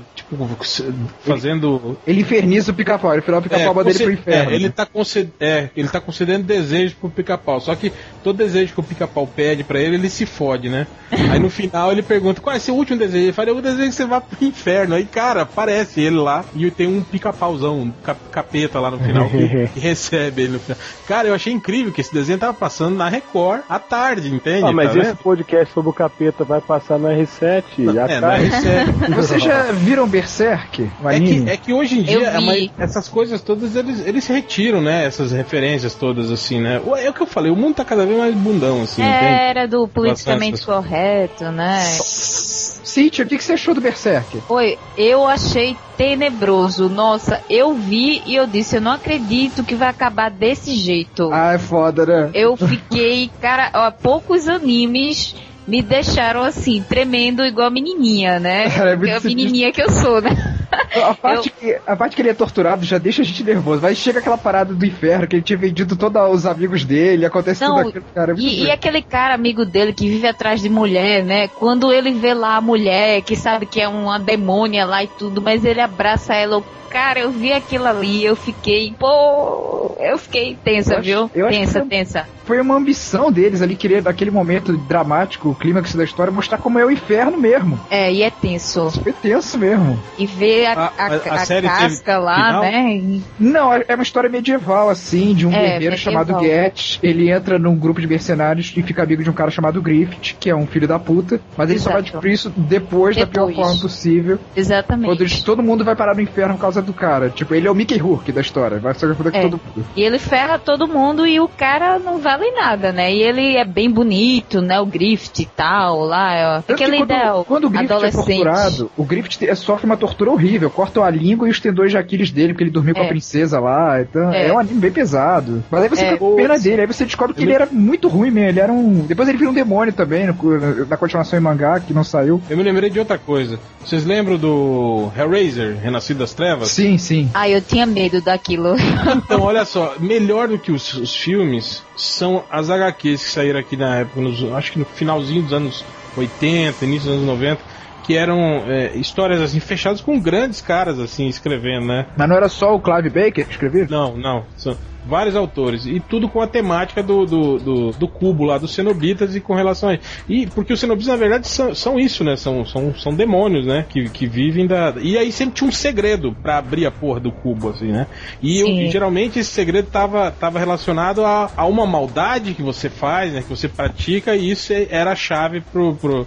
fazendo. Ele, ele inferniza o pica-pau, ele final o pica-pau é, dele pro inferno. É, ele, tá conced... é, ele tá concedendo desejos pro pica-pau. Só que todo desejo que o pica-pau pede pra ele, ele se fode, né? Aí no final ele pergunta: qual é seu último desejo? Ele fala: eu desejo que você vá pro inferno. Aí, cara, aparece ele lá e tem um pica-pauzão, um capeta lá no final que, que, recebe ele no final. Cara, eu achei incrível que esse desenho tava passando na Record à tarde, entende? Ah, mas tá esse podcast sobre o capeta vai passar no R7. Já é, no R7. Vocês já viram Berserk? É que, é que hoje em dia essas coisas todas eles, eles se retiram, né? Essas referências todas, assim, né? É o que eu falei, o mundo tá cada vez mais bundão, assim. É, era do politicamente correto, né? Cíntia, o que, que você achou do Berserk? Oi, eu achei tenebroso. Nossa, eu vi e eu disse, eu não acredito que vai acabar desse jeito. Ah, é foda, né? Eu fiquei, cara, ó, poucos animes me deixaram assim, tremendo igual a menininha, né? É, a menininha que eu sou, né? A parte, eu... que, a parte que ele é torturado já deixa a gente nervoso. Vai chega aquela parada do inferno que ele tinha vendido todos os amigos dele, acontece Não, tudo aquilo, cara. É e, e, aquele cara amigo dele que vive atrás de mulher, né? Quando ele vê lá a mulher, que sabe que é uma demônia lá e tudo, mas ele abraça ela, cara, eu vi aquilo ali, eu fiquei, pô, eu fiquei tensa, eu viu? eu tensa, foi, tensa. Foi uma ambição deles ali, querer, naquele momento dramático, o clímax da história, mostrar como é o inferno mesmo. É, e é tenso. Foi tenso mesmo. E ver a, a, a, a, a casca lá, final? né? Não, é uma história medieval, assim, de um é, guerreiro chamado Get. Ele entra num grupo de mercenários e fica amigo de um cara chamado Griffith, que é um filho da puta, mas ele Exato. só vai descobrir isso depois, depois, da pior forma possível. Exatamente. Quando eles, todo mundo vai parar no inferno por causa do cara. Tipo, ele é o Mickey Rourke da história. Vai se foder com É. todo mundo. E ele ferra todo mundo e o cara não vale nada, né? E ele é bem bonito, né? O Grift e tal, lá, ó. Aquele quando, ideal. quando o Griffith é adolescente. torturado, o Griffith é- sofre uma tortura horrível. Cortam a língua e os tendões de Aquiles dele, porque ele dormiu com É. a princesa lá. Então, é. É. um anime bem pesado. Mas aí você É. fica com pena dele. Aí você descobre que ele era muito ruim mesmo. Ele era um. Depois ele vira um demônio também, no- na continuação em mangá, que não saiu. Eu me lembrei de outra coisa. Vocês lembram do Hellraiser, Renascido das Trevas? Sim, sim. Ah, eu tinha medo daquilo. Então, olha só, melhor do que os, os filmes são as HQs que saíram aqui na época, nos- acho que no finalzinho dos anos 80, início dos anos 90, que eram é, histórias assim fechadas com grandes caras assim escrevendo, né? Mas não era só o Clive Baker que escrevia? Não, não. São vários autores. E tudo com a temática do, do, do, do cubo lá, dos cenobitas e com relação a E porque os cenobitas, na verdade, são, são isso, né? São, são, são demônios, né? Que, que vivem da. E aí sempre tinha um segredo pra abrir a porra do cubo, assim, né? E eu- e geralmente esse segredo tava, tava relacionado a, a uma maldade que você faz, né? Que você pratica, e isso é- era a chave pro. pro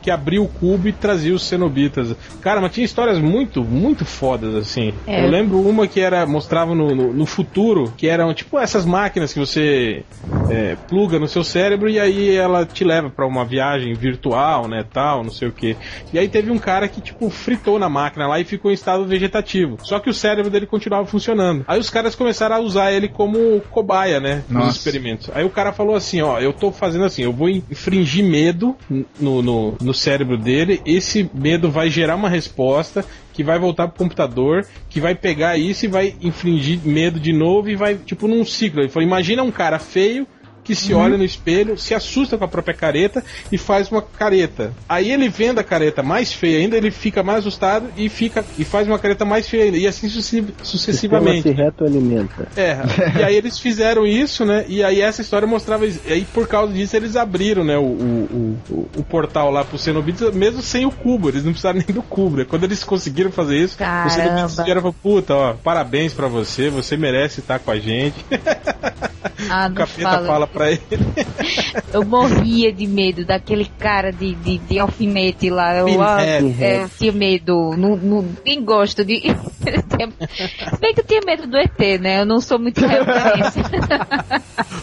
que abriu o cubo e trazia os cenobitas. Cara, mas tinha histórias muito, muito fodas, assim. É. Eu lembro uma que era mostrava no, no, no futuro, que eram tipo essas máquinas que você é, pluga no seu cérebro e aí ela te leva pra uma viagem virtual, né, tal, não sei o que. E aí teve um cara que tipo fritou na máquina lá e ficou em estado vegetativo. Só que o cérebro dele continuava funcionando. Aí os caras começaram a usar ele como cobaia, né, nos Nossa. experimentos. Aí o cara falou assim, ó, eu tô fazendo assim, eu vou infringir medo no, no, no cérebro dele, esse medo vai gerar uma resposta que vai voltar pro computador, que vai pegar isso e vai infringir medo de novo e vai, tipo, num ciclo. Ele falou, imagina um cara feio que se olha no espelho, se assusta com a própria careta e faz uma careta. Aí ele vendo a careta mais feia ainda, ele fica mais assustado e fica e faz uma careta mais feia ainda. E assim sucessivamente. se retroalimenta. É, e aí eles fizeram isso, né? E aí essa história mostrava isso. E aí por causa disso eles abriram, né, o, o, o, o portal lá pro Cenobites, mesmo sem o cubo, eles não precisaram nem do cubo, né? Quando eles conseguiram fazer isso, Caramba. os Cenobites vieram e falaram, puta, ó, parabéns pra você, você merece estar com a gente. Ah, O capeta fala. fala pra ele. Eu morria de medo daquele cara de, de, de alfinete lá. Eu, ah, Pinhead. é, eu tinha medo. Não, não, nem gosto de. Se bem que eu tinha medo do ET, né? Eu não sou muito referência.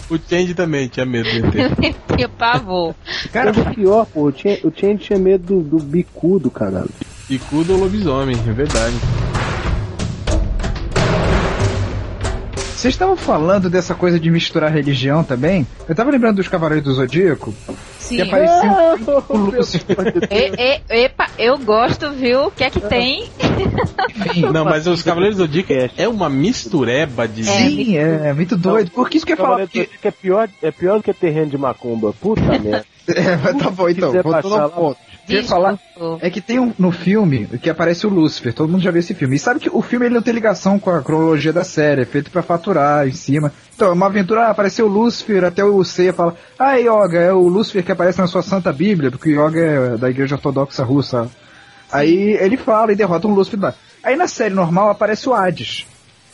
O Change também tinha medo dele. eu tinha pavor. Cara, o pior, pô, o Chen tinha medo do, do bicudo, caralho. Bicudo ou lobisomem, é verdade. Vocês estavam falando dessa coisa de misturar religião também? Eu tava lembrando dos Cavaleiros do Zodíaco, Sim. que apareciam Ah, o Lúcifer. E, e, epa, eu gosto, viu? O que é que tem? Enfim. Não, mas os Cavaleiros do Zodíaco é uma mistureba de. Sim, é, muito doido. Porque isso que eu do Porque... É pior, é pior do que terreno de macumba. Puta merda. É, mas tá bom, então. Voltando baixar ao ponto. O que eu ia falar é que tem um no filme que aparece o Lúcifer. Todo mundo já viu esse filme. E sabe que o filme ele não tem ligação com a cronologia da série. É feito pra faturar em cima. Então, é uma aventura, ah, apareceu o Lúcifer, até o Seiya fala, ah, Yoga, é o Lúcifer que aparece na sua Santa Bíblia, porque Yoga é da Igreja Ortodoxa Russa. Aí ele fala e derrota um Lúcifer. lá. Aí na série normal aparece o Hades.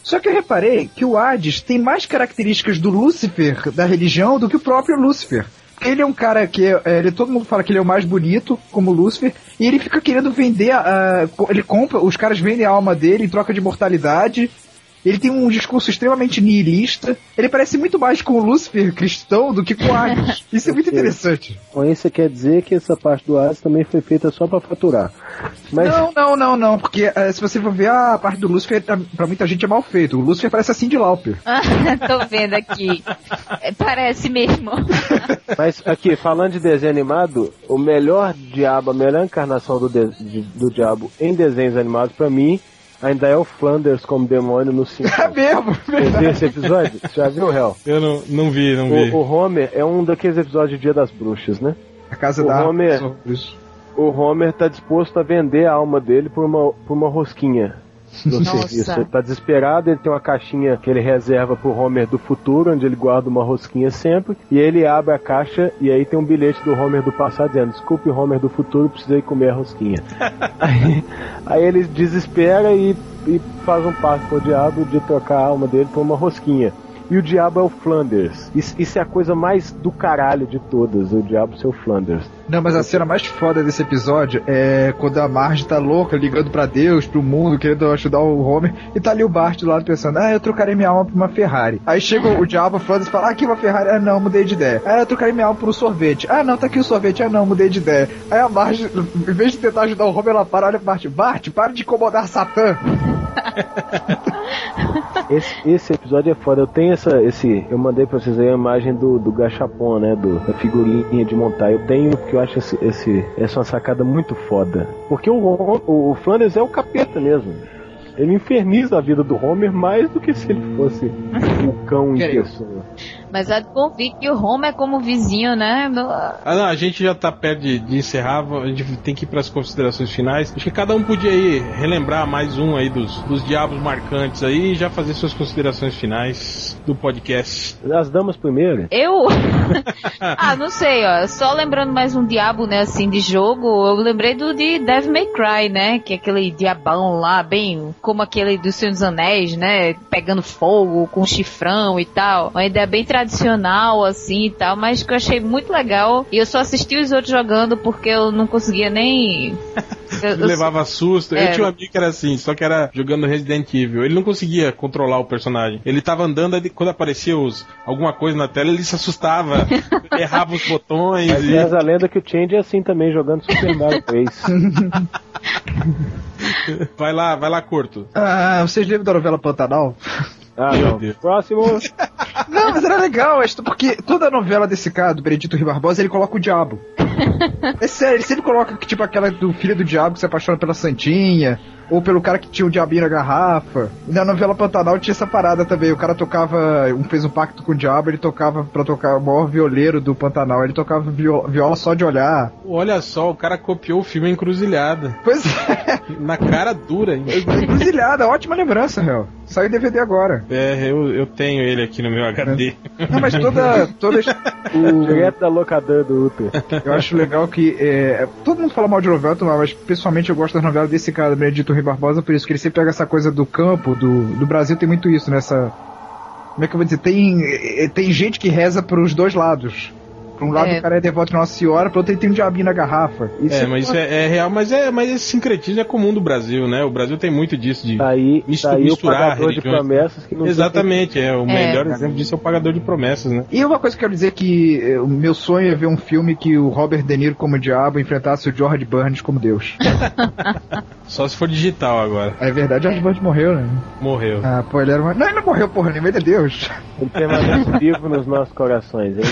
Só que eu reparei que o Hades tem mais características do Lúcifer, da religião, do que o próprio Lúcifer. Ele é um cara que é, ele, todo mundo fala que ele é o mais bonito, como Lúcifer, e ele fica querendo vender, a, a- co- ele compra, os caras vendem a alma dele em troca de mortalidade. Ele tem um discurso extremamente nihilista. Ele parece muito mais com o Lúcifer cristão do que com o Hades. Isso é muito interessante. Com isso quer dizer que essa parte do Hades também foi feita só pra faturar. Mas Não, não, não, não, porque eh, se você for ver a parte do Lúcifer, pra, pra muita gente é mal feito. O Lúcifer parece assim de Lauper. Tô vendo aqui. É, Parece mesmo. Mas aqui, falando de desenho animado, o melhor diabo, a melhor encarnação do, de- do diabo em desenhos animados, pra mim, ainda é o Flanders como demônio no 5. É mesmo? Você viu esse episódio? Você já viu, Hel? Eu não, não vi, não vi. O, o Homer é um daqueles episódios de Dia das Bruxas, né? A casa O da Homer- Isso. O Homer tá disposto a vender a alma dele por uma, por uma rosquinha no Nossa. serviço. Ele tá desesperado, ele tem uma caixinha que ele reserva pro Homer do futuro, onde ele guarda uma rosquinha sempre, e ele abre a caixa e aí tem um bilhete do Homer do passado dizendo, desculpe Homer do futuro, precisei comer a rosquinha. aí, aí ele desespera e, e faz um pacto com o diabo de trocar a alma dele por uma rosquinha. e o diabo é o Flanders. Isso, isso é a coisa mais do caralho de todas, o diabo ser o Flanders. Não, mas a cena mais foda desse episódio é quando a Marge tá louca, ligando pra Deus, pro mundo, querendo ajudar o Homer, e tá ali o Bart do lado pensando, ah, eu trocarei minha alma por uma Ferrari. Aí chega o diabo, Flanders fala, ah, aqui uma Ferrari, ah, não, mudei de ideia. Ah, eu trocarei minha alma por um sorvete. Ah, não, tá aqui o sorvete, ah, não, mudei de ideia. Aí a Marge, em vez de tentar ajudar o Homer, ela para, olha pro Bart, Bart, para de incomodar Satã. Esse, esse episódio é foda. Eu tenho essa, esse, eu mandei pra vocês aí a imagem do, do gachapon, né, do, da figurinha de montar. Eu tenho porque eu acho esse, esse essa uma sacada muito foda. Porque o, o, o Flanders é o capeta mesmo. Ele inferniza a vida do Homer mais do que se ele fosse o cão em pessoa. Mas há de convir que o Homer é como vizinho, né? No- Ah, não, a gente já tá perto de, de encerrar, a gente tem que ir pras considerações finais. Acho que cada um podia aí relembrar mais um aí dos, dos diabos marcantes aí e já fazer suas considerações finais do podcast. As damas primeiro. Eu. ah, não sei, ó. Só lembrando mais um diabo, né, assim, de jogo, eu lembrei do de Devil May Cry, né? Que é aquele diabão lá, bem como aquele do Senhor dos Anéis, né? Pegando fogo, com chifrão e tal. Uma ideia bem tradicional, assim e tal, mas que eu achei muito legal. E eu só assisti os outros jogando porque eu não conseguia nem. Eu- eu- levava susto. É. Eu tinha um amigo que era assim, só que era jogando Resident Evil. Ele não conseguia controlar o personagem. Ele tava andando, aí quando aparecia os, alguma coisa na tela, ele se assustava, errava os botões. Mas E... a lenda que o Change é assim também, jogando Super Mario 3. Vai lá, vai lá, curto. Ah, vocês lembram da novela Pantanal? Ah, Meu não. Deus. Próximo. Não, mas era legal, é porque toda novela desse cara, do Benedito Rio Barbosa, ele coloca o diabo. É sério, ele sempre coloca, tipo, aquela do filho do diabo que se apaixona pela Santinha, ou pelo cara que tinha o diabinho na garrafa. E na novela Pantanal tinha essa parada também. O cara tocava, um fez um pacto com o diabo, ele tocava pra tocar o maior violeiro do Pantanal. Ele tocava vio- viola só de olhar. Olha só, o cara copiou o filme Encruzilhada. Pois é, Na cara dura ainda. encruzilhada, ótima lembrança, real. Saiu DVD agora. É, eu, eu tenho ele aqui no meu HD. Não, mas toda. toda o, Direto da locadora do Uter. Eu acho legal que. é, todo mundo fala mal de novela, mas pessoalmente eu gosto das novelas desse cara, Benedito Rui Barbosa, por isso que ele sempre pega essa coisa do campo, do, do Brasil tem muito isso, nessa. Como é que eu vou dizer? Tem, é, tem gente que reza pros dois lados. Por um lado É. o cara é devoto de Nossa Senhora, pro outro ele tem um diabinho na garrafa. Isso É, mas isso é, é real, mas é, mas esse sincretismo é comum do Brasil, né? O Brasil tem muito disso de Tá aí, Mistu- aí o misturar pagador de promessas que não tem Exatamente, é o É. melhor exemplo disso é o pagador de promessas, né? E uma coisa que eu quero dizer que é, o meu sonho é ver um filme que o Robert De Niro como diabo enfrentasse o George Burns como Deus. Só se for digital agora. É verdade, George Burns morreu, né? Morreu. Ah, pô, ele era uma... Não, ele não morreu, porra, nenhuma, ele é Deus. Ele permanece vivo nos nossos corações. hein?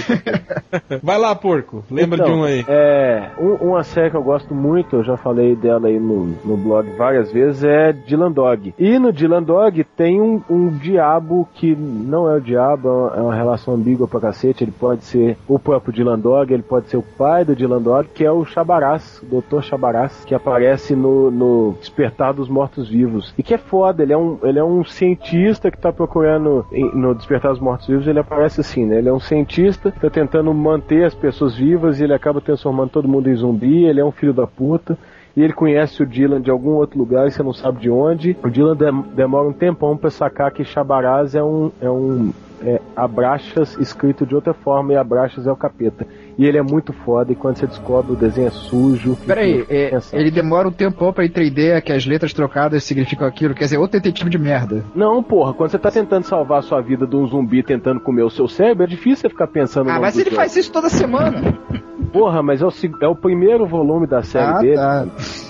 Vai lá, porco. Lembra Então, de um aí. É, um- uma série que eu gosto muito, eu já falei dela aí no, no blog várias vezes, é Dylan Dog. E no Dylan Dog tem um, um diabo que não é o diabo, é uma- é relação ambígua pra cacete. Ele pode ser o próprio Dylan Dog, ele pode ser o pai do Dylan Dog, que é o Chabarás, o Dr. Chabarás, que aparece no, no Despertar dos Mortos-Vivos. E que é foda, ele é um, ele é um cientista que tá procurando no Despertar dos Mortos-Vivos, ele aparece assim, né? Ele é um cientista, tá tentando manter as pessoas vivas e ele acaba transformando todo mundo em zumbi, ele é um filho da puta. E ele conhece o Dylan de algum outro lugar e você não sabe de onde. O Dylan dem- demora um tempão pra sacar que Chabaraz é um, é um é, Abraxas escrito de outra forma e Abraxas é o capeta. E ele é muito foda e quando você descobre o desenho é sujo. Peraí, é, ele demora um tempão pra entender que as letras trocadas significam aquilo, quer dizer, outro detetive de merda. Não, porra, quando você tá tentando salvar a sua vida de um zumbi tentando comer o seu cérebro, é difícil você ficar pensando Ah, mas ele jogo. faz isso toda semana. Porra, mas é o, é o primeiro volume da série Ah, dele. tá.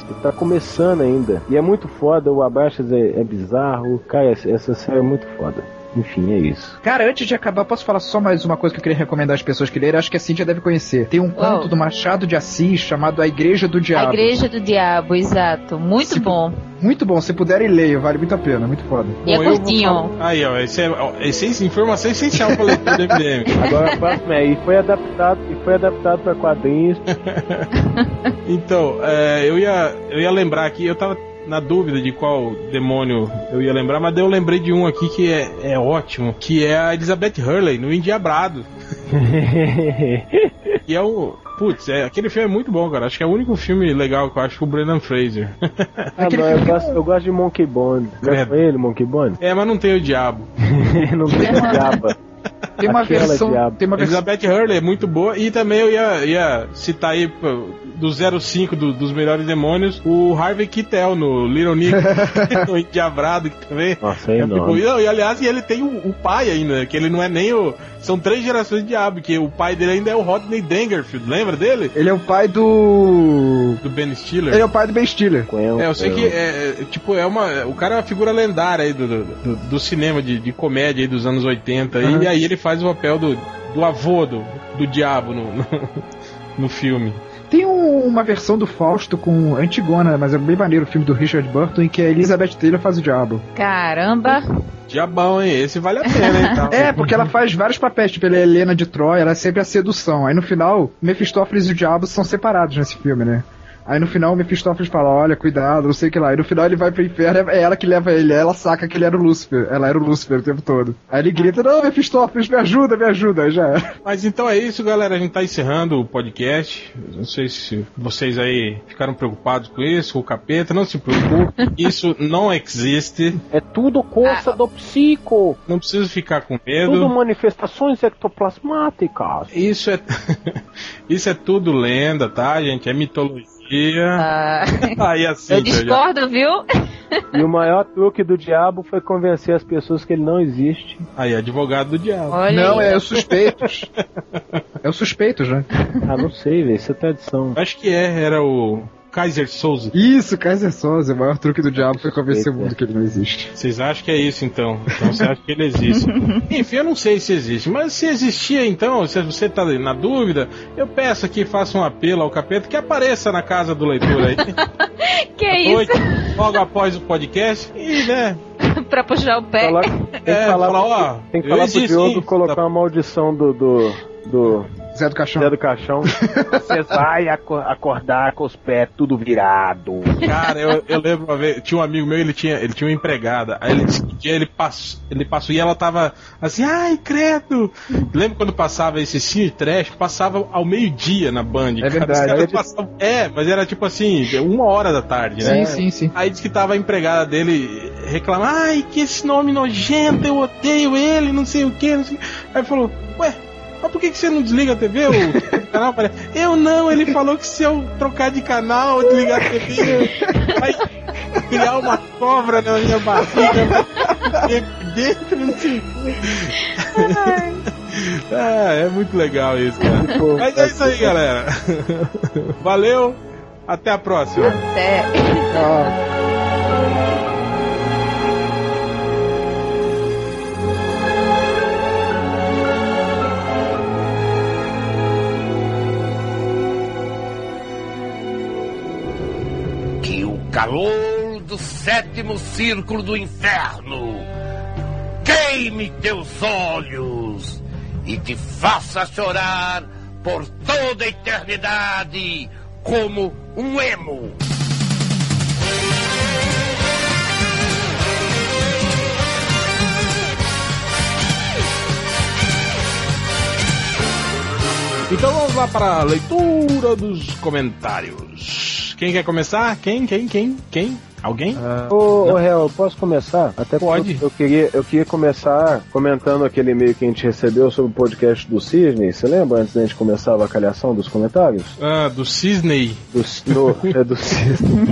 Ele tá começando ainda. E é muito foda, o Abraxas é, é bizarro. Cara, essa, essa série é muito foda. Enfim, é isso. Cara, antes de acabar, posso falar só mais uma coisa que eu queria recomendar às pessoas que lerem? Acho que a Cintia deve conhecer. Tem um conto Oh. do Machado de Assis chamado A Igreja do A Diabo. Igreja do Diabo, exato. Muito Tipo, bom. Muito bom, se puderem ler, vale muito a pena, muito foda. E é Bom, vou curtinho. falar- Aí, ó, esse é, ó, esse é informação essencial pra leitura do MDM. Agora a próxima é, e foi adaptado, e foi adaptado pra quadrinhos. Então, é, eu, ia, eu ia lembrar aqui, eu tava na dúvida de qual demônio eu ia lembrar, mas daí eu lembrei de um aqui que é, é ótimo, que é a Elizabeth Hurley, no Endiabrado. que é um. putz, é, aquele filme é muito bom, cara. Acho que é o único filme legal que eu acho com o Brendan Fraser. Ah, não, eu, gosto, eu gosto de Monkey Bone. Credo. Gosto ele, Monkey Bone? é, mas não tem o diabo. não tem diaba. Tem uma Aquela versão. Tem uma versão. Elizabeth Hurley é muito boa. E também eu ia, ia citar aí do 05 do- dos melhores demônios, o Harvey Keitel no Little Nick, o Endiabrado, que também. Nossa, é bom. E, e, aliás, ele tem o, o pai ainda, que ele não é nem o. São três gerações de diabo, que o pai dele ainda é o Rodney Dangerfield, lembra dele? Ele é o pai do. Do Ben Stiller. Ele é o pai do Ben Stiller. É, eu sei que é, é, tipo, é uma. O cara é uma figura lendária aí do, do, do- do cinema de, de comédia aí dos anos 80. aí, Aham. E aí ele faz o papel do, do avô do, do diabo no, no, no filme. Tem um- uma versão do Fausto com Antigona, mas é bem maneiro o filme do Richard Burton, em que a Elizabeth Taylor faz o diabo. Caramba! Diabão, hein? Esse vale a pena, hein? Então. É, porque ela faz vários papéis, tipo, ela é Helena de Troia, ela é sempre a sedução. Aí no final, Mephistófeles e o diabo são separados nesse filme, né? Aí no final o Mephistófeles fala, olha, cuidado, não sei o que lá. E no final ele vai pro inferno, é ela que leva ele, aí ela saca que ele era o Lúcifer. Ela era o Lúcifer o tempo todo. Aí ele grita, não, Mephistófeles, me ajuda, me ajuda. Aí já era. Mas então é isso, galera. A gente tá encerrando o podcast. Não sei se vocês aí ficaram preocupados com isso, com o capeta. Não se preocupe. Isso não existe. É tudo coisa do psico. Não precisa ficar com Tudo medo. manifestações ectoplasmáticas. Isso é, isso é tudo lenda, tá, gente? É mitologia. Ah, Aí assim, eu discordo, viu? E o maior truque do diabo foi convencer as pessoas que ele não existe. Aí, advogado do diabo. Olha não, aí. é os suspeitos. é os suspeitos, né? Ah, não sei, velho. Isso é tradição. Acho que é, era o Kaiser Souza. Isso, Kaiser Soze, o maior truque do diabo foi convencer o mundo que ele não existe. Vocês acham que é isso então? Então você acha que ele existe? Enfim, eu não sei se existe, mas se existia então, se você tá na dúvida, eu peço aqui, faça um apelo ao capeta que apareça na casa do leitor aí. Que à isso? noite, logo após o podcast. E, né? pra puxar o pé. Falar- tem que É, falar, falar, ó, tem que falar pro Diogo sim. colocar Tá. uma maldição do, do, do Zé do Caixão. Zé do Caixão. Você vai aco- acordar com os pés tudo virado. Cara, eu, eu lembro uma vez, tinha um amigo meu, ele tinha, ele tinha uma empregada. Aí ele disse que um dia ele passou, ele passou e ela tava assim, ai, credo! Lembra quando passava esse cine trash? Passava ao meio-dia na Band. É verdade. Os caras É de- é, mas era tipo assim, uma hora da tarde, né? Sim, sim, sim. Aí disse que tava a empregada dele reclamando, ai, que esse nome nojento, eu odeio ele, não sei o que, não sei o quê. Aí falou, ué, mas por que, que você não desliga a TV? O canal aparece. Eu não, ele falou que se eu trocar de canal, ou desligar a TV, vai criar uma cobra na minha barriga, dentro, não quê. Ah, é muito legal isso, cara. Pô, Mas é isso aí, galera. Valeu, até a próxima. Até. Que calor do sétimo círculo do inferno queime teus olhos e te faça chorar por toda a eternidade como um emo. Então vamos lá para a leitura dos comentários. Quem quer começar? Quem? Quem? Quem? Quem? Alguém? Ô, ô Real, eu posso começar? Até porque Pode. Eu, queria, eu queria começar comentando aquele e-mail que a gente recebeu sobre o podcast do Cisne. Você lembra antes da gente começar a avacalhação dos comentários? Ah, do Cisney. Do, no, é do Cisne.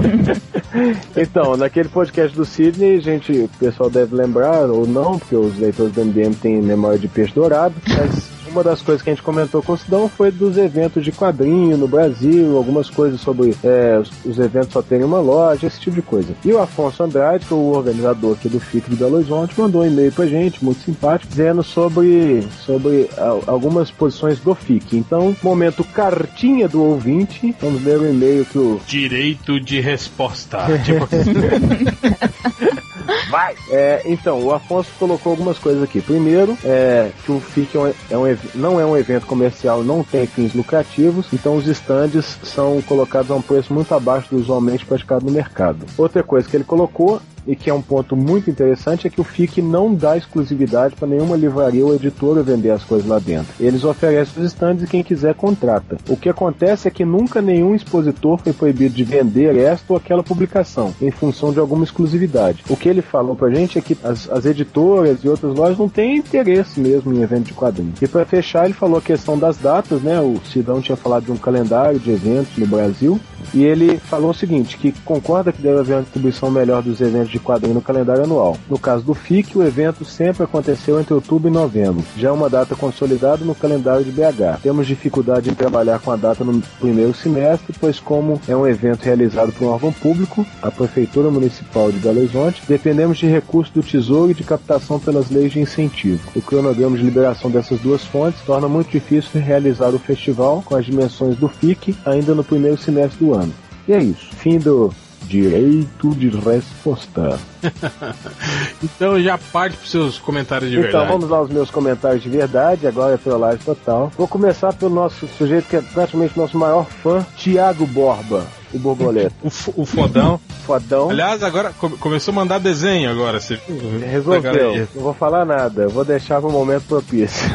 então, naquele podcast do Sidney, gente, o pessoal deve lembrar, ou não, porque os leitores do MDM têm memória de peixe dourado, mas uma das coisas que a gente comentou com o Sidão foi dos eventos de quadrinho no Brasil, algumas coisas sobre é, os, os eventos só terem uma loja, esse tipo de coisa. E o Afonso Andrade, que é o organizador aqui do FIC de Belo Horizonte, mandou um e-mail pra gente, muito simpático, dizendo sobre, sobre al- algumas posições do FIC. Então, momento cartinha do ouvinte, vamos ler o e-mail que o Direito de resposta. tipo, Vai! É, então, o Afonso colocou algumas coisas aqui. Primeiro, é, que o FIC é um, é um não é um evento comercial, não tem fins lucrativos, então os estandes são colocados a um preço muito abaixo do usualmente praticado no mercado. Outra coisa que ele colocou e que é um ponto muito interessante, é que o FIC não dá exclusividade para nenhuma livraria ou editora vender as coisas lá dentro. Eles oferecem os stands e quem quiser contrata. O que acontece é que nunca nenhum expositor foi proibido de vender esta ou aquela publicação, em função de alguma exclusividade. O que ele falou pra gente é que as, as editoras e outras lojas não têm interesse mesmo em evento de quadrinhos. E para fechar, ele falou a questão das datas, né? O Sidão tinha falado de um calendário de eventos no Brasil. E ele falou o seguinte, que concorda que deve haver uma distribuição melhor dos eventos de quadrinho no calendário anual. No caso do FIC, o evento sempre aconteceu entre outubro e novembro. Já é uma data consolidada no calendário de BH. Temos dificuldade em trabalhar com a data no primeiro semestre, pois como é um evento realizado por um órgão público, a Prefeitura Municipal de Belo Horizonte, dependemos de recursos do Tesouro e de captação pelas leis de incentivo. O cronograma de liberação dessas duas fontes torna muito difícil realizar o festival com as dimensões do FIC ainda no primeiro semestre do ano. E é isso. Fim do direito de resposta. então já parte para seus comentários de então, verdade. vamos aos meus comentários de verdade, agora é pela live total. Vou começar pelo nosso sujeito que é praticamente nosso maior fã, Tiago Borba. O borboleta. o, o fodão. Fodão. Aliás, agora come- começou a mandar desenho agora. Você... Resolveu. Não vou falar nada. Vou deixar para o momento propício.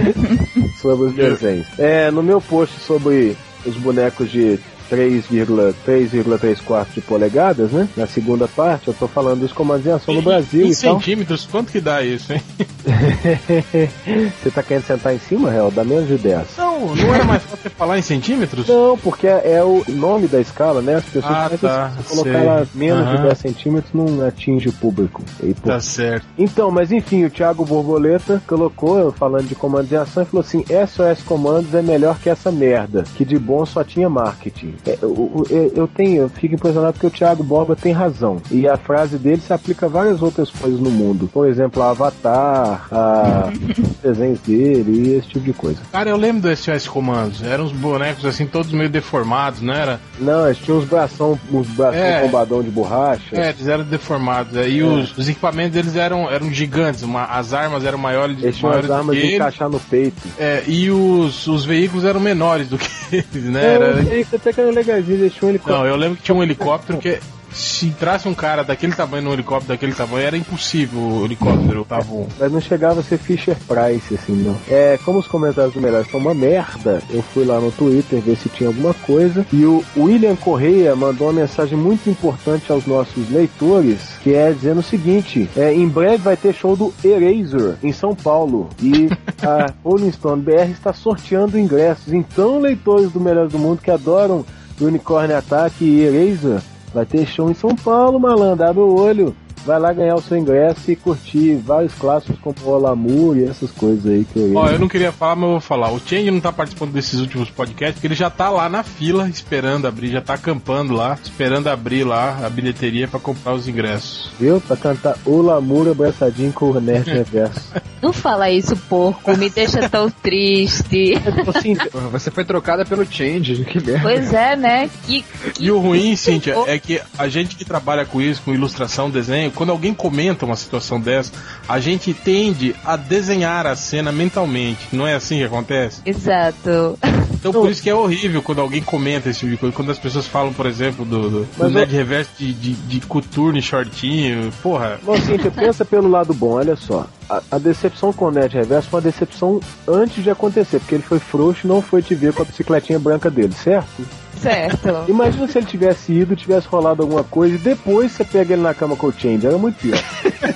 sobre os desenhos. É, no meu post sobre os bonecos de 3,3,34 de polegadas, né? Na segunda parte, eu tô falando dos comandos em ação no Brasil Em e tal. centímetros, quanto que dá isso, hein? Você tá querendo sentar em cima, Real? Dá menos de 10. Não, não era mais fácil você falar em centímetros? Não, porque é, é o nome da escala, né? As pessoas Ah, tá, se colocar sei. lá menos de Aham. 10 centímetros não atinge o público. E, pô, Tá certo. Então, mas enfim, o Thiago Borboleta colocou, falando de comandos em ação, e falou assim: SOS Comandos é melhor que essa merda, que de bom só tinha marketing. É, eu, eu, eu tenho, eu fico impressionado porque o Thiago Borba tem razão. E a frase dele se aplica a várias outras coisas no mundo. Por exemplo, a Avatar, a os desenhos dele e esse tipo de coisa. Cara, eu lembro do SOS Comandos. Eram uns bonecos assim, todos meio deformados, não era? Não, eles tinham uns bração, uns bração É. bombadão de borracha. É, eles eram deformados. Aí os, os equipamentos deles eram, eram gigantes. Uma- as armas eram maiores, Eles tinham maiores as do armas que de eles. encaixar no peito. É, e os, os veículos eram menores do que eles, né? É, Era- eles até que eram legaisinhos, eles tinham um helicóptero. Não, eu lembro que tinha um helicóptero que se entrasse um cara daquele tamanho num helicóptero daquele tamanho, era impossível o helicóptero tava um. Mas não chegava a ser Fisher Price, assim, não. É, como os comentários do Melhor são uma merda, eu fui lá no Twitter ver se tinha alguma coisa. E o William Correia mandou uma mensagem muito importante aos nossos leitores, que é dizendo o seguinte: é, em breve vai ter show do Eraser em São Paulo. E a Rolling Stone BR está sorteando ingressos. Então, leitores do Melhor do Mundo que adoram Unicorn Attack e Eraser, vai ter show em São Paulo, malandro. Abre o olho. Vai lá ganhar o seu ingresso e curtir vários clássicos como o Lamour e essas coisas aí que eu Ó, eu não queria falar, mas eu vou falar. O Change não tá participando desses últimos podcasts, porque ele já tá lá na fila, esperando abrir, já tá acampando lá, esperando abrir lá a bilheteria pra comprar os ingressos. Viu? Pra cantar O Lamour abraçadinho com o Nerd Reverso. Não fala isso, porco. Me deixa tão triste. assim, Você foi trocada pelo Change, que merda. Pois é, né? Que, que- E o ruim, Cíntia, é que a gente que trabalha com isso, com ilustração, desenho, quando alguém comenta uma situação dessa, a gente tende a desenhar a cena mentalmente. Não é assim que acontece? Exato. Então por isso que é horrível quando alguém comenta esse tipo de coisa. Quando as pessoas falam, por exemplo, do, do, do Mas Nerd Reverso de, de, de coturno e shortinho. Porra. Bom, Cíntia, pensa pelo lado bom, olha só. A, a decepção com o Nerd Reverso foi uma decepção antes de acontecer, porque ele foi frouxo e não foi te ver com a bicicletinha branca dele, certo? Certo. Imagina se ele tivesse ido, tivesse rolado alguma coisa e depois você pega ele na cama com o Change, era muito pior.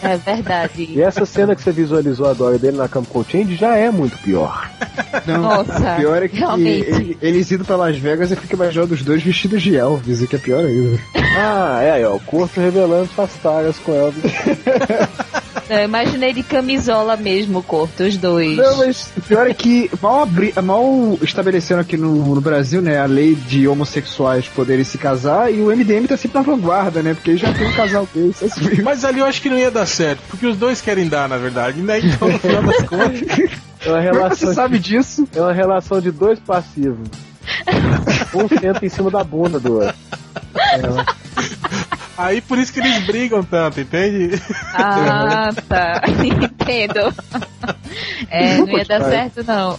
É verdade. E essa cena que você visualizou agora dele na cama com o Change já é muito pior. Não, Nossa, pior é que realmente. ele- eles indo pra Las Vegas e fica imaginando os dois vestidos de Elvis, o que é pior ainda. Ah, é aí, ó, o corpo revelando suas taras com Elvis. Eu imaginei de camisola mesmo, corto, os dois. Não, mas o pior é que mal, abri, mal estabeleceram aqui no, no Brasil, né, a lei de homossexuais poderem se casar e o MDM tá sempre na vanguarda, né, porque já tem um casal desse. assim. Mas ali eu acho que não ia dar certo, porque os dois querem dar, na verdade. Né? Então, no final das contas. É uma é relação, você sabe disso? é uma relação de dois passivos. Um senta em cima da bunda do outro. Aí por isso que eles brigam tanto, entende? Ah, tá. Entendo. É, não ia dar certo, não.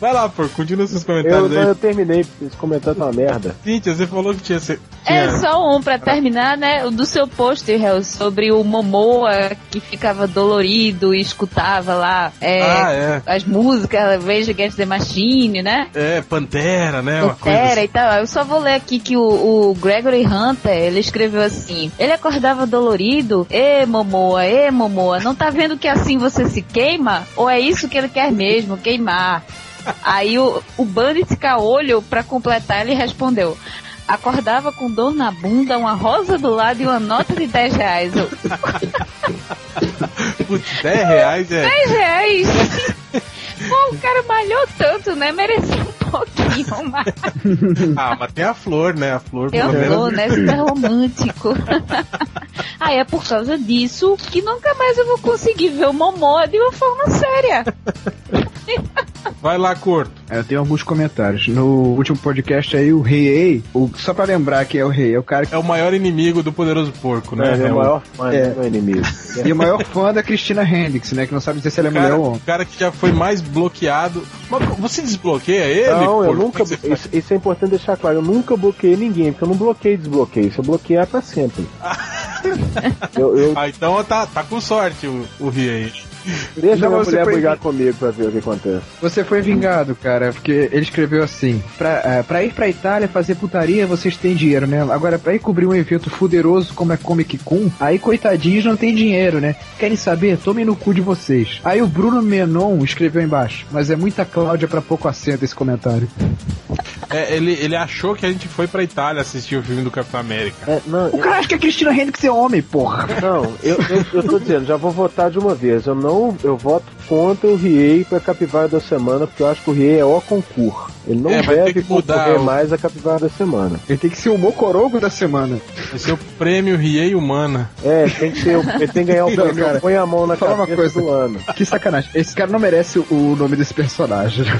Vai lá, pô, continua seus Eu, comentários eu aí. terminei, esse comentário tá uma merda. Cíntia, você falou que tinha. tinha... É só um pra terminar, né? O do seu post, Hel, sobre o Momoa que ficava dolorido e escutava lá é, Ah, é. as músicas, Rage Against the Machine, né? É, Pantera, né? Uma coisa Pantera assim. e tal. Eu só vou ler aqui que o, o Gregory Hunter, ele escreveu assim: ele acordava dolorido, ê Momoa, ê Momoa, não tá vendo que assim você se queima? Ou é isso que ele quer mesmo, queimar? Aí o, o Bandit Caolho, pra completar, ele respondeu. Acordava com dor na bunda, uma rosa do lado e uma nota de 10 reais. Putz, 10 reais é. 10 reais! Pô, o cara malhou tanto, né? Merecia um pouquinho mais. Ah, mas tem a flor, né? A flor, pelo vou, menos. né? Super romântico. ah, é por causa disso que nunca mais eu vou conseguir ver o Momó de uma forma séria. Vai lá, curto. É, Eu tenho alguns comentários. No último podcast aí, o Rei Ei, o, só pra lembrar que é o Rei, é o cara que. É o maior inimigo do poderoso porco, né? Ele é É o maior fã, é. é. meu inimigo. E o maior fã da Cristina Hendricks, né? Que não sabe dizer se ela é O mulher ou o homem. cara que já foi mais bloqueado. Mas você desbloqueia ele? Não, eu porco? nunca. É? Isso, isso é importante deixar claro. Eu nunca bloqueei ninguém, porque eu não bloqueio e desbloqueio. Se eu bloquear é pra sempre. eu, eu Ah, então tá, tá com sorte o, o aí. Deixa Não, minha você mulher foi- brigar comigo pra ver o que acontece. Você foi vingado, cara, porque ele escreveu assim: pra, é, pra ir pra Itália fazer putaria, vocês têm dinheiro, né? Agora, pra ir cobrir um evento fuderoso como é Comic Con, aí coitadinhos não tem dinheiro, né? Querem saber? Tomem no cu de vocês. Aí o Bruno Menon escreveu embaixo, mas é muita Cláudia pra pouco assento esse comentário. É, ele, ele achou que a gente foi pra Itália assistir o filme do Capitão América. É, não, O cara acha que a Cristina Hendricks é homem, porra. Não, eu, eu, eu tô dizendo, já vou votar de uma vez. Eu não, eu voto contra o Riei pra Capivara da Semana, porque eu acho que o Riei é o concurso. Ele não É, deve que mudar concorrer o- mais a Capivara da Semana. Ele tem que ser o mocorongo da semana. Vai ser o prêmio Riei Humana. É, tem que ser, o- ele tem que ganhar o prêmio. cara, Põe a mão na fala uma coisa. do ano. Que sacanagem. Esse cara não merece o nome desse personagem.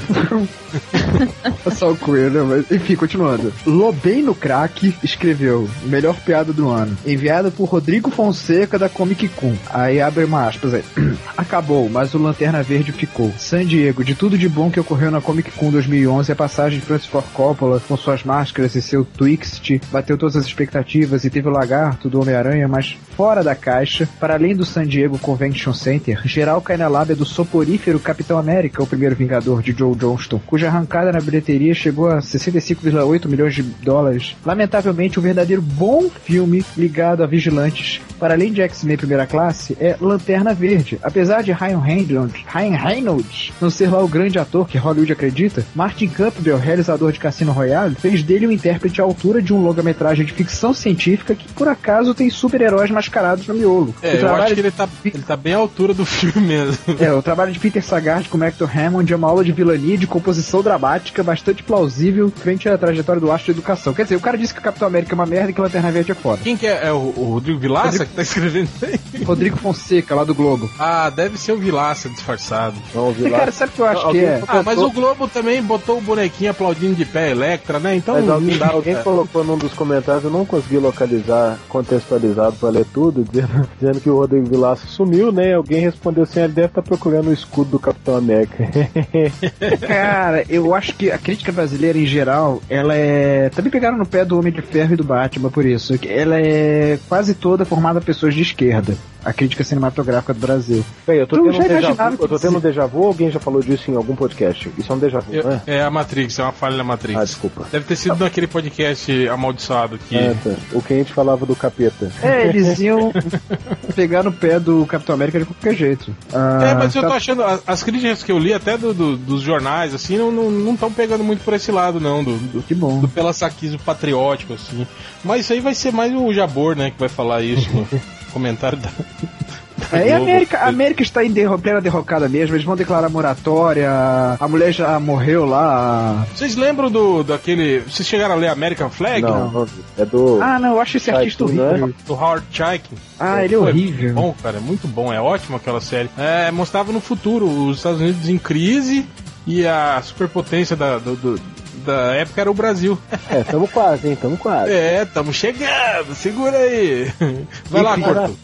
É Só o queer, né? Mas, enfim, continuando. Lobei no Crack escreveu Melhor piada do ano. Enviada por Rodrigo Fonseca da Comic Con. Aí abre uma aspas aí. Acabou, mas o Lanterna Verde ficou. San Diego, de tudo de bom que ocorreu na Comic Con 2011, a passagem de Francis Ford Coppola com suas máscaras e seu Twixt bateu todas as expectativas e teve o lagarto do Homem-Aranha, mas fora da caixa, para além do San Diego Convention Center, geral cai na lábia do soporífero Capitão América, o primeiro Vingador de Joe Johnston, cuja arrancada na bilheteria chegou a 65,8 milhões de dólares. Lamentavelmente, o verdadeiro bom filme ligado a vigilantes, para além de X-Men Primeira Classe, é Lanterna Verde. Apesar de Ryan Reynolds, Ryan Reynolds não ser lá o grande ator que Hollywood acredita, Martin Campbell, realizador de Cassino Royale, fez dele um intérprete à altura de um longa-metragem de ficção científica que, por acaso, tem super-heróis mascarados no miolo. É, O eu acho que ele tá, ele tá bem à altura do filme mesmo. é, o trabalho de Peter Saggart com Hector Hammond é uma aula de vilania e de composição dramática bastante plausível frente à trajetória do astro da educação. Quer dizer, o cara disse que o Capitão América é uma merda e que Lanterna Verde é foda. Quem que é? É o, o Rodrigo Vilaça que tá escrevendo aí? Rodrigo Fonseca, lá do Globo. Ah, deve ser o Vilaça disfarçado. Vamos ver Mas, lá. cara, sabe o que eu acho que é? Ah, mas o Globo também botou o bonequinho aplaudindo de pé Electra, né? Então Mas não alguém, alguém colocou num dos comentários, eu não consegui localizar contextualizado pra ler tudo, dizendo, dizendo que o Rodrigo Vilaça sumiu, né? Alguém respondeu assim, ele deve estar procurando o escudo do Capitão América. Cara, eu acho que a crítica brasileira em geral, ela é. Também pegaram no pé do Homem de Ferro e do Batman por isso. que Ela é quase toda formada por pessoas de esquerda. A crítica cinematográfica do Brasil. Bem, eu tô Tu tendo um já déjà imaginava vu, que eu tô tendo um déjà vu ou alguém já falou disso em algum podcast? Isso é um déjà vu, Eu- né? É a Matrix, é uma falha na Matrix. Ah, desculpa. Deve ter sido naquele podcast amaldiçoado que. É, tá. O que a gente falava do capeta. É, eles iam pegar no pé do Capitão América de qualquer jeito. Ah, É, mas eu tô tá- achando. As críticas que eu li, até do- do- dos jornais, assim, não estão não, tão pegando muito por esse lado, não. Do, do, Que bom. do pelassaquismo patriótico, assim. Mas isso aí vai ser mais o Jabor, né, que vai falar isso no comentário da. da É, e a. América, a América está em derro- plena derrocada mesmo, eles vão declarar moratória, a mulher já morreu lá. Vocês lembram do daquele. Vocês chegaram a ler American Flag? Não, é do. Ah, não, eu acho esse artista né? horrível. Do Howard Chaykin. Ah, ele é Pô, horrível. Bom, cara, é muito bom, é ótimo aquela série. É, mostrava no futuro os Estados Unidos em crise e a superpotência da, do- do- da época era o Brasil. É, tamo quase, hein? Tamo quase. É, tamo chegando, segura aí. Vai lá, Corto.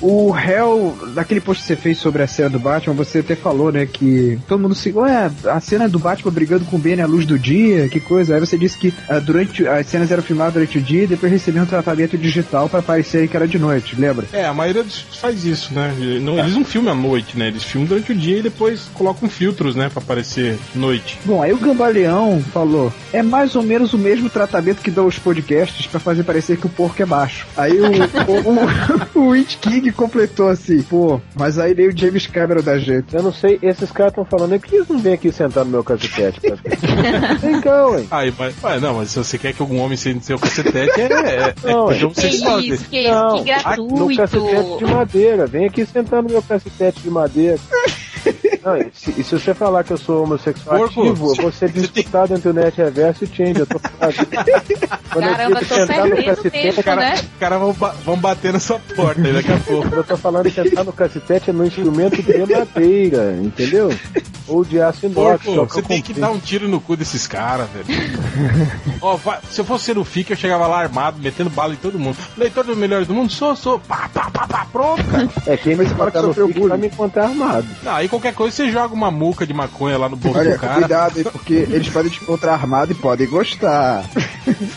O réu, daquele post que você fez sobre a cena do Batman, você até falou, né, que todo mundo se. Ué, a cena do Batman brigando com o Ben à luz do dia, que coisa. Aí você disse que ah, durante as cenas eram filmadas durante o dia e depois recebiam um tratamento digital pra parecer que era de noite, lembra? É, a maioria dos faz isso, né? Não, eles não filmam à noite, né? Eles filmam durante o dia e depois colocam filtros, né? Pra parecer noite. Bom, aí o Gambaleão falou: é mais ou menos o mesmo tratamento que dão os podcasts pra fazer parecer que o porco é baixo. Aí o, o, o, o Witch King completou assim: pô, mas aí nem o James Cameron da gente. Eu não sei, esses caras estão falando aí, por que eles não vêm aqui sentar no meu cacetete? Vem cá, ué. Aí, mas, mas não, mas se você quer que algum homem sente seu cacetete, é, é, é Não, questão Que sexual. isso, que isso, Não, que No cacetete gratuito. de madeira. Vem aqui sentar no meu cacetete de madeira. Não, e, se, e se você falar que eu sou homossexual Porco, ativo, eu vou ser tem- disputado entre o Net Reverso e o Change. Eu tô falando. Quando eu Caramba, digo tô perdendo cacetete, tempo, Cara, né? Os caras vão, ba- vão bater na sua porta aí daqui a pouco. Eu tô falando de sentar no cacetete é no instrumento de madeira, entendeu? Ou de aço inox. Que você eu tem que dar um tiro no cu desses caras, velho. Ó, vai- se eu fosse ser o FIC, eu chegava lá armado, metendo bala em todo mundo. Leitor do Melhores do Mundo? Sou, sou. Pá, pá, pá, pá, pronto, cara. É, quem me que no sofreu FIC vai me encontrar armado. Não, aí qualquer coisa você joga uma muca de maconha lá no bolso Olha, do cara. cuidado aí, porque eles podem te encontrar armado e podem gostar.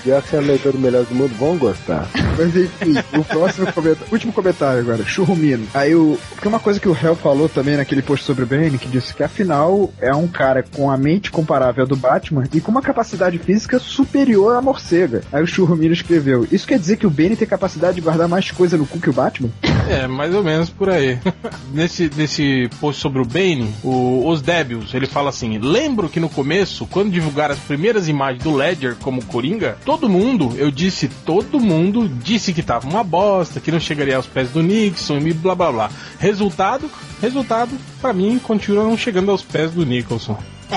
Já que você é leitor do Melhor do Mundo, vão gostar. Mas enfim, o próximo comentário. Último comentário agora, churrumino. Aí o. Porque uma coisa que o Hell falou também naquele post sobre o Bane, que disse que afinal é um cara com a mente comparável do Batman e com uma capacidade física superior à morcega. Aí o churrumino escreveu: Isso quer dizer que o Bane tem capacidade de guardar mais coisa no cu que o Batman? É, mais ou menos por aí. nesse, nesse post sobre o Bane, o, os débios, ele fala assim: Lembro que no começo, quando divulgaram as primeiras imagens do Ledger como Coringa, todo mundo, eu disse, todo mundo disse que tava uma bosta, que não chegaria aos pés do Nixon e blá blá blá. Resultado, resultado, pra mim, continua não chegando aos pés do Nicholson.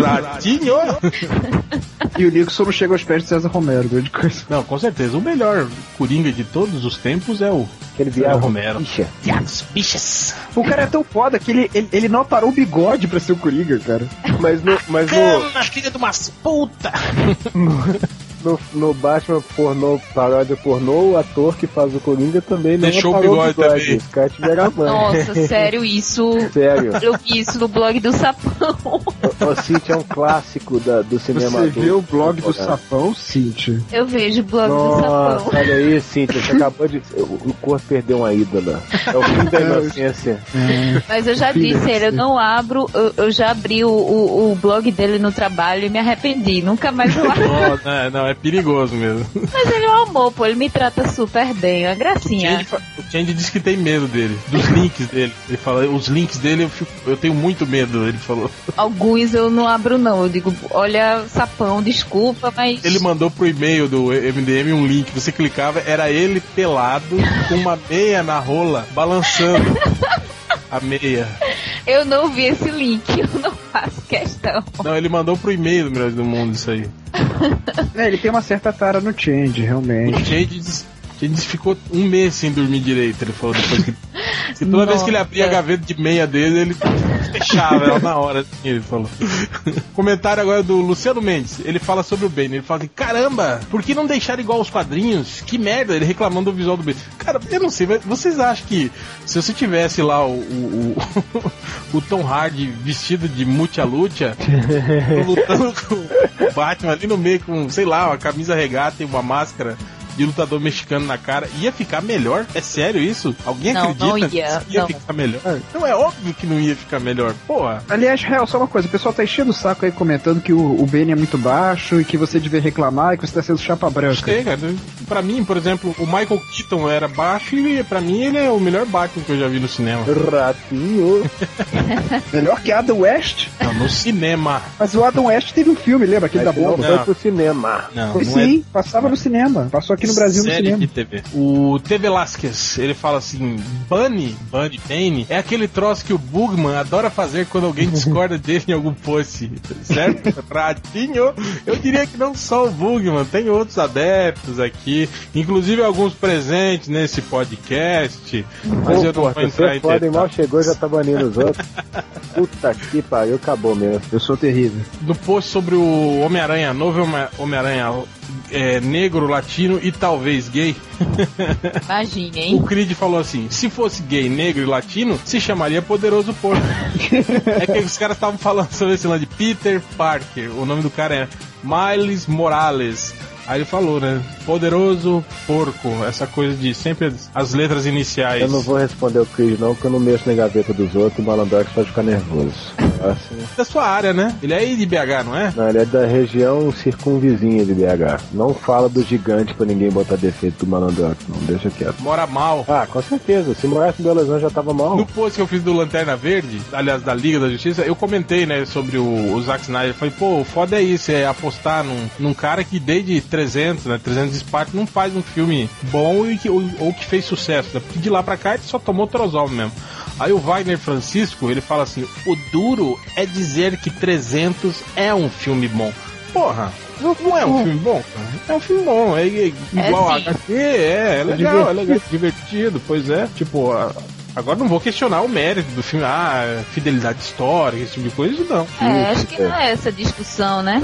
Ratinho! E o Nixon não chega aos pés de César Romero, grande coisa. Não, com certeza. O melhor Coringa de todos os tempos é o Aquele César. Romero. Ixi, Viados, bichas. O cara é tão foda que ele, ele, ele não aparou o bigode pra ser o Coringa, cara. Mas no, mas no, Cama, filha de umas puta! no, no Batman pornô, paródia pornô, o ator que faz o Coringa também não Deixou o aparou bigode também. Os caras tiveram a mãe. Nossa, sério, isso. Sério. Eu vi isso no blog do Sapão. O City é um clássico da, do cinema Você vê o blog do. Sapão, Cintia. Eu vejo o blog do Nossa, Sapão. olha aí, Cíntia, você acabou de. O, o corpo perdeu uma ídola. É o fim da inocência. Mas eu já disse, ele, eu não abro, eu, eu já abri o, o, o blog dele no trabalho e me arrependi. Nunca mais eu abro. Não, não, não, é perigoso mesmo. Mas ele é um amor, pô, ele me trata super bem, é uma gracinha. O Change diz que tem medo dele, dos links dele. Ele fala, os links dele eu, fico- eu tenho muito medo, ele falou. Alguns eu não abro, não. Eu digo, olha, Sapão, desculpa, mas. Ele mandou pro e-mail do MDM um link, você clicava, era ele pelado, com uma meia na rola, balançando a meia. Eu não vi esse link, eu não faço questão. Não, ele mandou pro e-mail do Melhores do Mundo isso aí. É, ele tem uma certa tara no Change, realmente. O Change diz- Change ficou um mês sem dormir direito, ele falou depois que. que toda vez que ele abria a Nossa. gaveta de meia dele, ele fechava ela na hora, assim, ele falou. Comentário agora do Luciano Mendes. Ele fala sobre o Bane. Ele fala assim: caramba, por que não deixar igual os quadrinhos? Que merda, ele reclamando do visual do Bane. Cara, eu não sei, mas vocês acham que se você tivesse lá o, o, o, o Tom Hardy vestido de Mucha Lucha, lutando com o Batman ali no meio com, sei lá, uma camisa regata e uma máscara de lutador mexicano na cara, ia ficar melhor? É sério isso? Alguém Não, acredita não ia, que ia não. ficar melhor? Não, é óbvio que não ia ficar melhor. Porra. Aliás, real, só uma coisa, o pessoal tá enchendo o saco aí comentando que o, o Bane é muito baixo e que você devia reclamar e que você tá sendo chapa branca. Sei, cara. Pra mim, por exemplo, o Michael Keaton era baixo e pra mim ele é o melhor Batman que eu já vi no cinema. Ratinho. Melhor que Adam West. Não, no cinema. Mas o Adam West teve um filme, lembra? Aquele da Mas não bomba. foi pro cinema. Não, Foi não sim, é. passava no cinema. Passou aqui aqui no Brasil no série cinema. de TV. O T. Velasquez, ele fala assim: Bunny, Bunny Bane, é aquele troço que o Bugman adora fazer quando alguém discorda dele em algum post, certo? Ratinho, eu diria que não só o Bugman, tem outros adeptos aqui, inclusive alguns presentes nesse podcast, mas eu não Pô, vou entrar em pode, mal detalhes. chegou e já tá banindo os outros. Puta que pariu, acabou mesmo. Eu sou terrível. No post sobre o Homem-Aranha, novo Homem- Homem-Aranha é, negro, latino e talvez gay, Imagine, O hein? Creed falou assim: se fosse gay, negro e latino, se chamaria Poderoso Porco. é que os caras estavam falando sobre esse lance de Peter Parker. O nome do cara é Miles Morales. Aí ele falou, né? Poderoso Porco. Essa coisa de sempre as, as letras iniciais. Eu não vou responder o Creed não, porque eu não mexo na gaveta dos outros, o Malandrox pode ficar nervoso. Assim, Da sua área, né? Ele é aí de BH, não é? não, ele é da região circunvizinha de BH. Não fala do gigante pra ninguém botar defeito do Malandrox, não, deixa quieto. Mora mal. Ah, com certeza, se morasse em Belo Horizonte já tava mal. No post que eu fiz do Lanterna Verde, aliás, da Liga da Justiça, eu comentei, né, sobre o, o Zack Snyder. Falei, pô, o foda é isso, é apostar num, num cara que desde 300, né, 300 Spark não faz um filme bom e que, ou, ou que fez sucesso, né? Porque de lá pra cá ele só tomou trozol mesmo. Aí o Wagner Francisco, ele fala assim, o duro é dizer que 300 é um filme bom. Porra, não é um filme bom. É um filme bom, é, é igual a sim. HQ, é, é legal, é legal, divertido, pois é. Tipo, a- agora não vou questionar o mérito do filme, ah, fidelidade histórica, esse tipo de coisa, não. É, acho que não é essa discussão, né?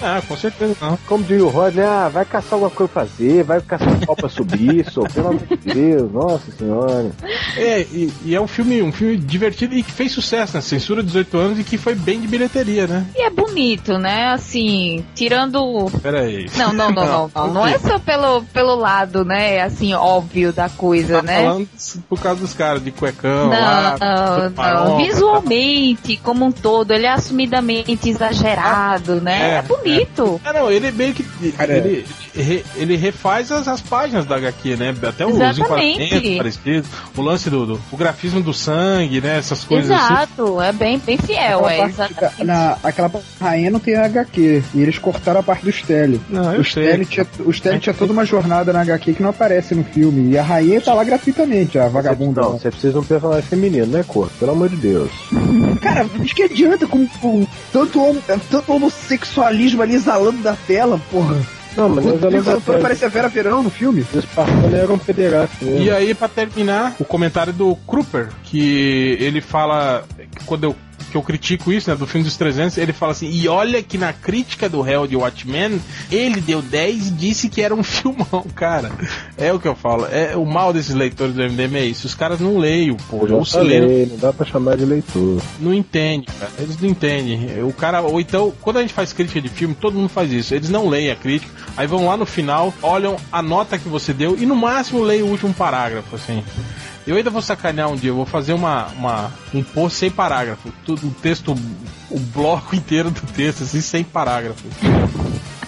Ah, com certeza não. Como diz o Rodney, ah, vai caçar alguma coisa pra fazer, vai caçar um pau pra subir, só, pelo amor de Deus, nossa senhora. É, e, e é um filme, um filme divertido e que fez sucesso, né? Censura 18 anos e que foi bem de bilheteria, né? E é bonito, né? Assim, tirando. Pera aí. Não, não, não, não, não. Não é só pelo, pelo lado, né? Assim, óbvio da coisa, Tá né? falando por causa dos caras de cuecão Não, lá, não, não. marrom. Visualmente, como um todo, ele é assumidamente exagerado, né? É, É, bonito. É, não, ele meio que. Cara, ele, re- ele refaz as, as páginas da HQ, né? Até os enquadramentos parecidos, o lance do, do- o grafismo do sangue, né? Essas coisas assim. Exato, é bem, bem fiel, Aquela é da- na, aquela rainha não tem HQ. E eles cortaram a parte do Stélio. Não, eu O. Stélio tinha, o Stélio tinha toda uma jornada na HQ que não aparece no filme. E a rainha tá lá gratuitamente, a vagabunda. Não, você precisa de um personagem feminino, né, corpo? Pelo amor de Deus. Cara, mas que adianta com, com tanto, hom- tanto homossexualismo ali exalando da tela, porra. Não, mas olhamos quando aparece a Vera Verão no filme. Os espartanos eram federados mesmo. E aí, pra terminar, o comentário do Kruper, que ele fala, que quando eu, que eu critico isso, né, do filme dos 300, ele fala assim, e olha que na crítica do Hell de Watchmen, ele deu 10 e disse que era um filmão, cara. É o que eu falo, é o mal desses leitores do MDM é isso, os caras não leem, pô, ou já se falei, não dá pra chamar de leitor. não entende, cara. Eles não entendem. O cara, ou então, quando a gente faz crítica de filme, todo mundo faz isso. Eles não leem a crítica, aí vão lá no final, olham a nota que você deu e no máximo leem o último parágrafo, assim. Eu ainda vou sacanear um dia, eu vou fazer uma, uma um post sem parágrafo, tudo o texto, o bloco inteiro do texto, assim, sem parágrafo.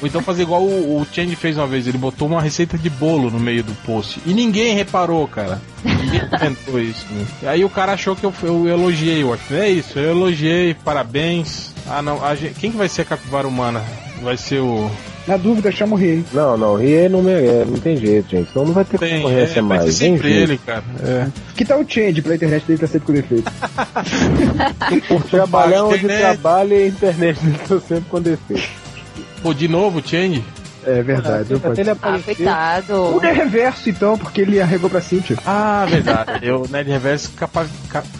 Ou então fazer igual o, o Change fez uma vez, ele botou uma receita de bolo no meio do post. E ninguém reparou, cara. Ninguém comentou isso. Né? Aí o cara achou que eu, eu elogiei o Watchmen. É isso, eu elogiei, parabéns. Ah não, a quem que vai ser a capivara humana? Vai ser o. Na dúvida, chama o rei. Não, não, o Rie não merece, não tem jeito, gente. Senão não vai ter Tem, é, concorrência vai mais. ser Vem sempre ele, cara. É. Que tal o change pra internet dele tá sempre com defeito? Por trabalhar onde internet. trabalha e a internet dele tá sempre com defeito. Pô, de novo, Change? É verdade. Até ele. Ah, coitado. O de reverso, então, porque ele arregou pra Cintia. Ah, verdade. Eu, Nerd Reverso, capa, ca- ca-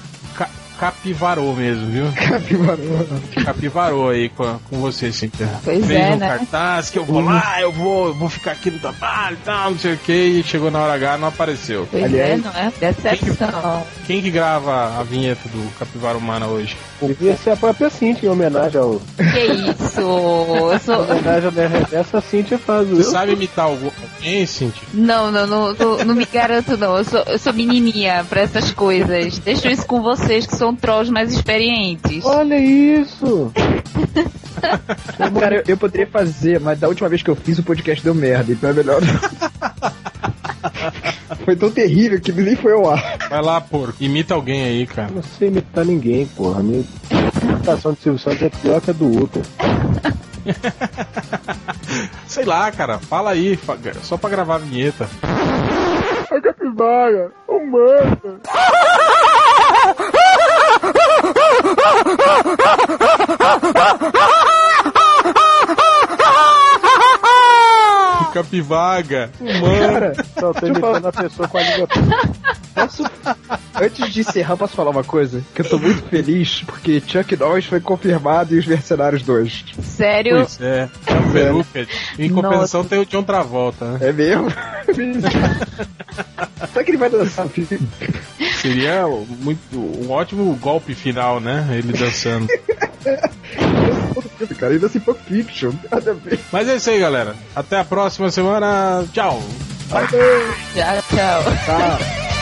capivarou mesmo, viu? Capivarou. Capivarou aí com, com você, Cíntia. Pois Fez é, um né? cartaz que eu vou lá, eu vou, vou ficar aqui no trabalho e tal, não sei o que, e chegou na hora H não apareceu. Pois Aliás- é, não é? Decepção. Quem que grava a vinheta do Capivara Humana hoje? Devia ser a própria Cintia em homenagem ao. Que isso? Eu Em sou... homenagem ao Nerd Essa a Cintia faz Você sabe imitar algum- alguém, Cíntia? Não, não, não, não, não me garanto não. Eu sou, eu sou menininha pra essas coisas. Deixo isso com vocês que são trolls mais experientes. Olha isso! Cara, eu, eu poderia fazer, mas da última vez que eu fiz o podcast deu merda, então é melhor. foi tão terrível que nem foi ao ar. Vai lá, porco. Imita alguém aí, cara. Não sei imitar ninguém, porra. A minha imitação de Silvio Santos é pior que a do Uta. Sei lá, cara, fala aí, só pra gravar a vinheta. A capivara, humana. Capivaga, humano. Não, tô imitando a pessoa com a língua. Posso, antes de encerrar, posso falar uma coisa? Que eu tô muito feliz porque Chuck Norris foi confirmado e os Mercenários 2. Sério? Pois é, é o peruca. Em compensação tem o John Travolta, né? É mesmo? Será que ele vai dançar filme? Seria muito, um ótimo golpe final, né? Ele dançando. Cara, ainda assim, Pulp Fiction. Nada a ver. Mas é isso aí, galera. Até a próxima semana. Tchau. Tchau, tchau. Tá.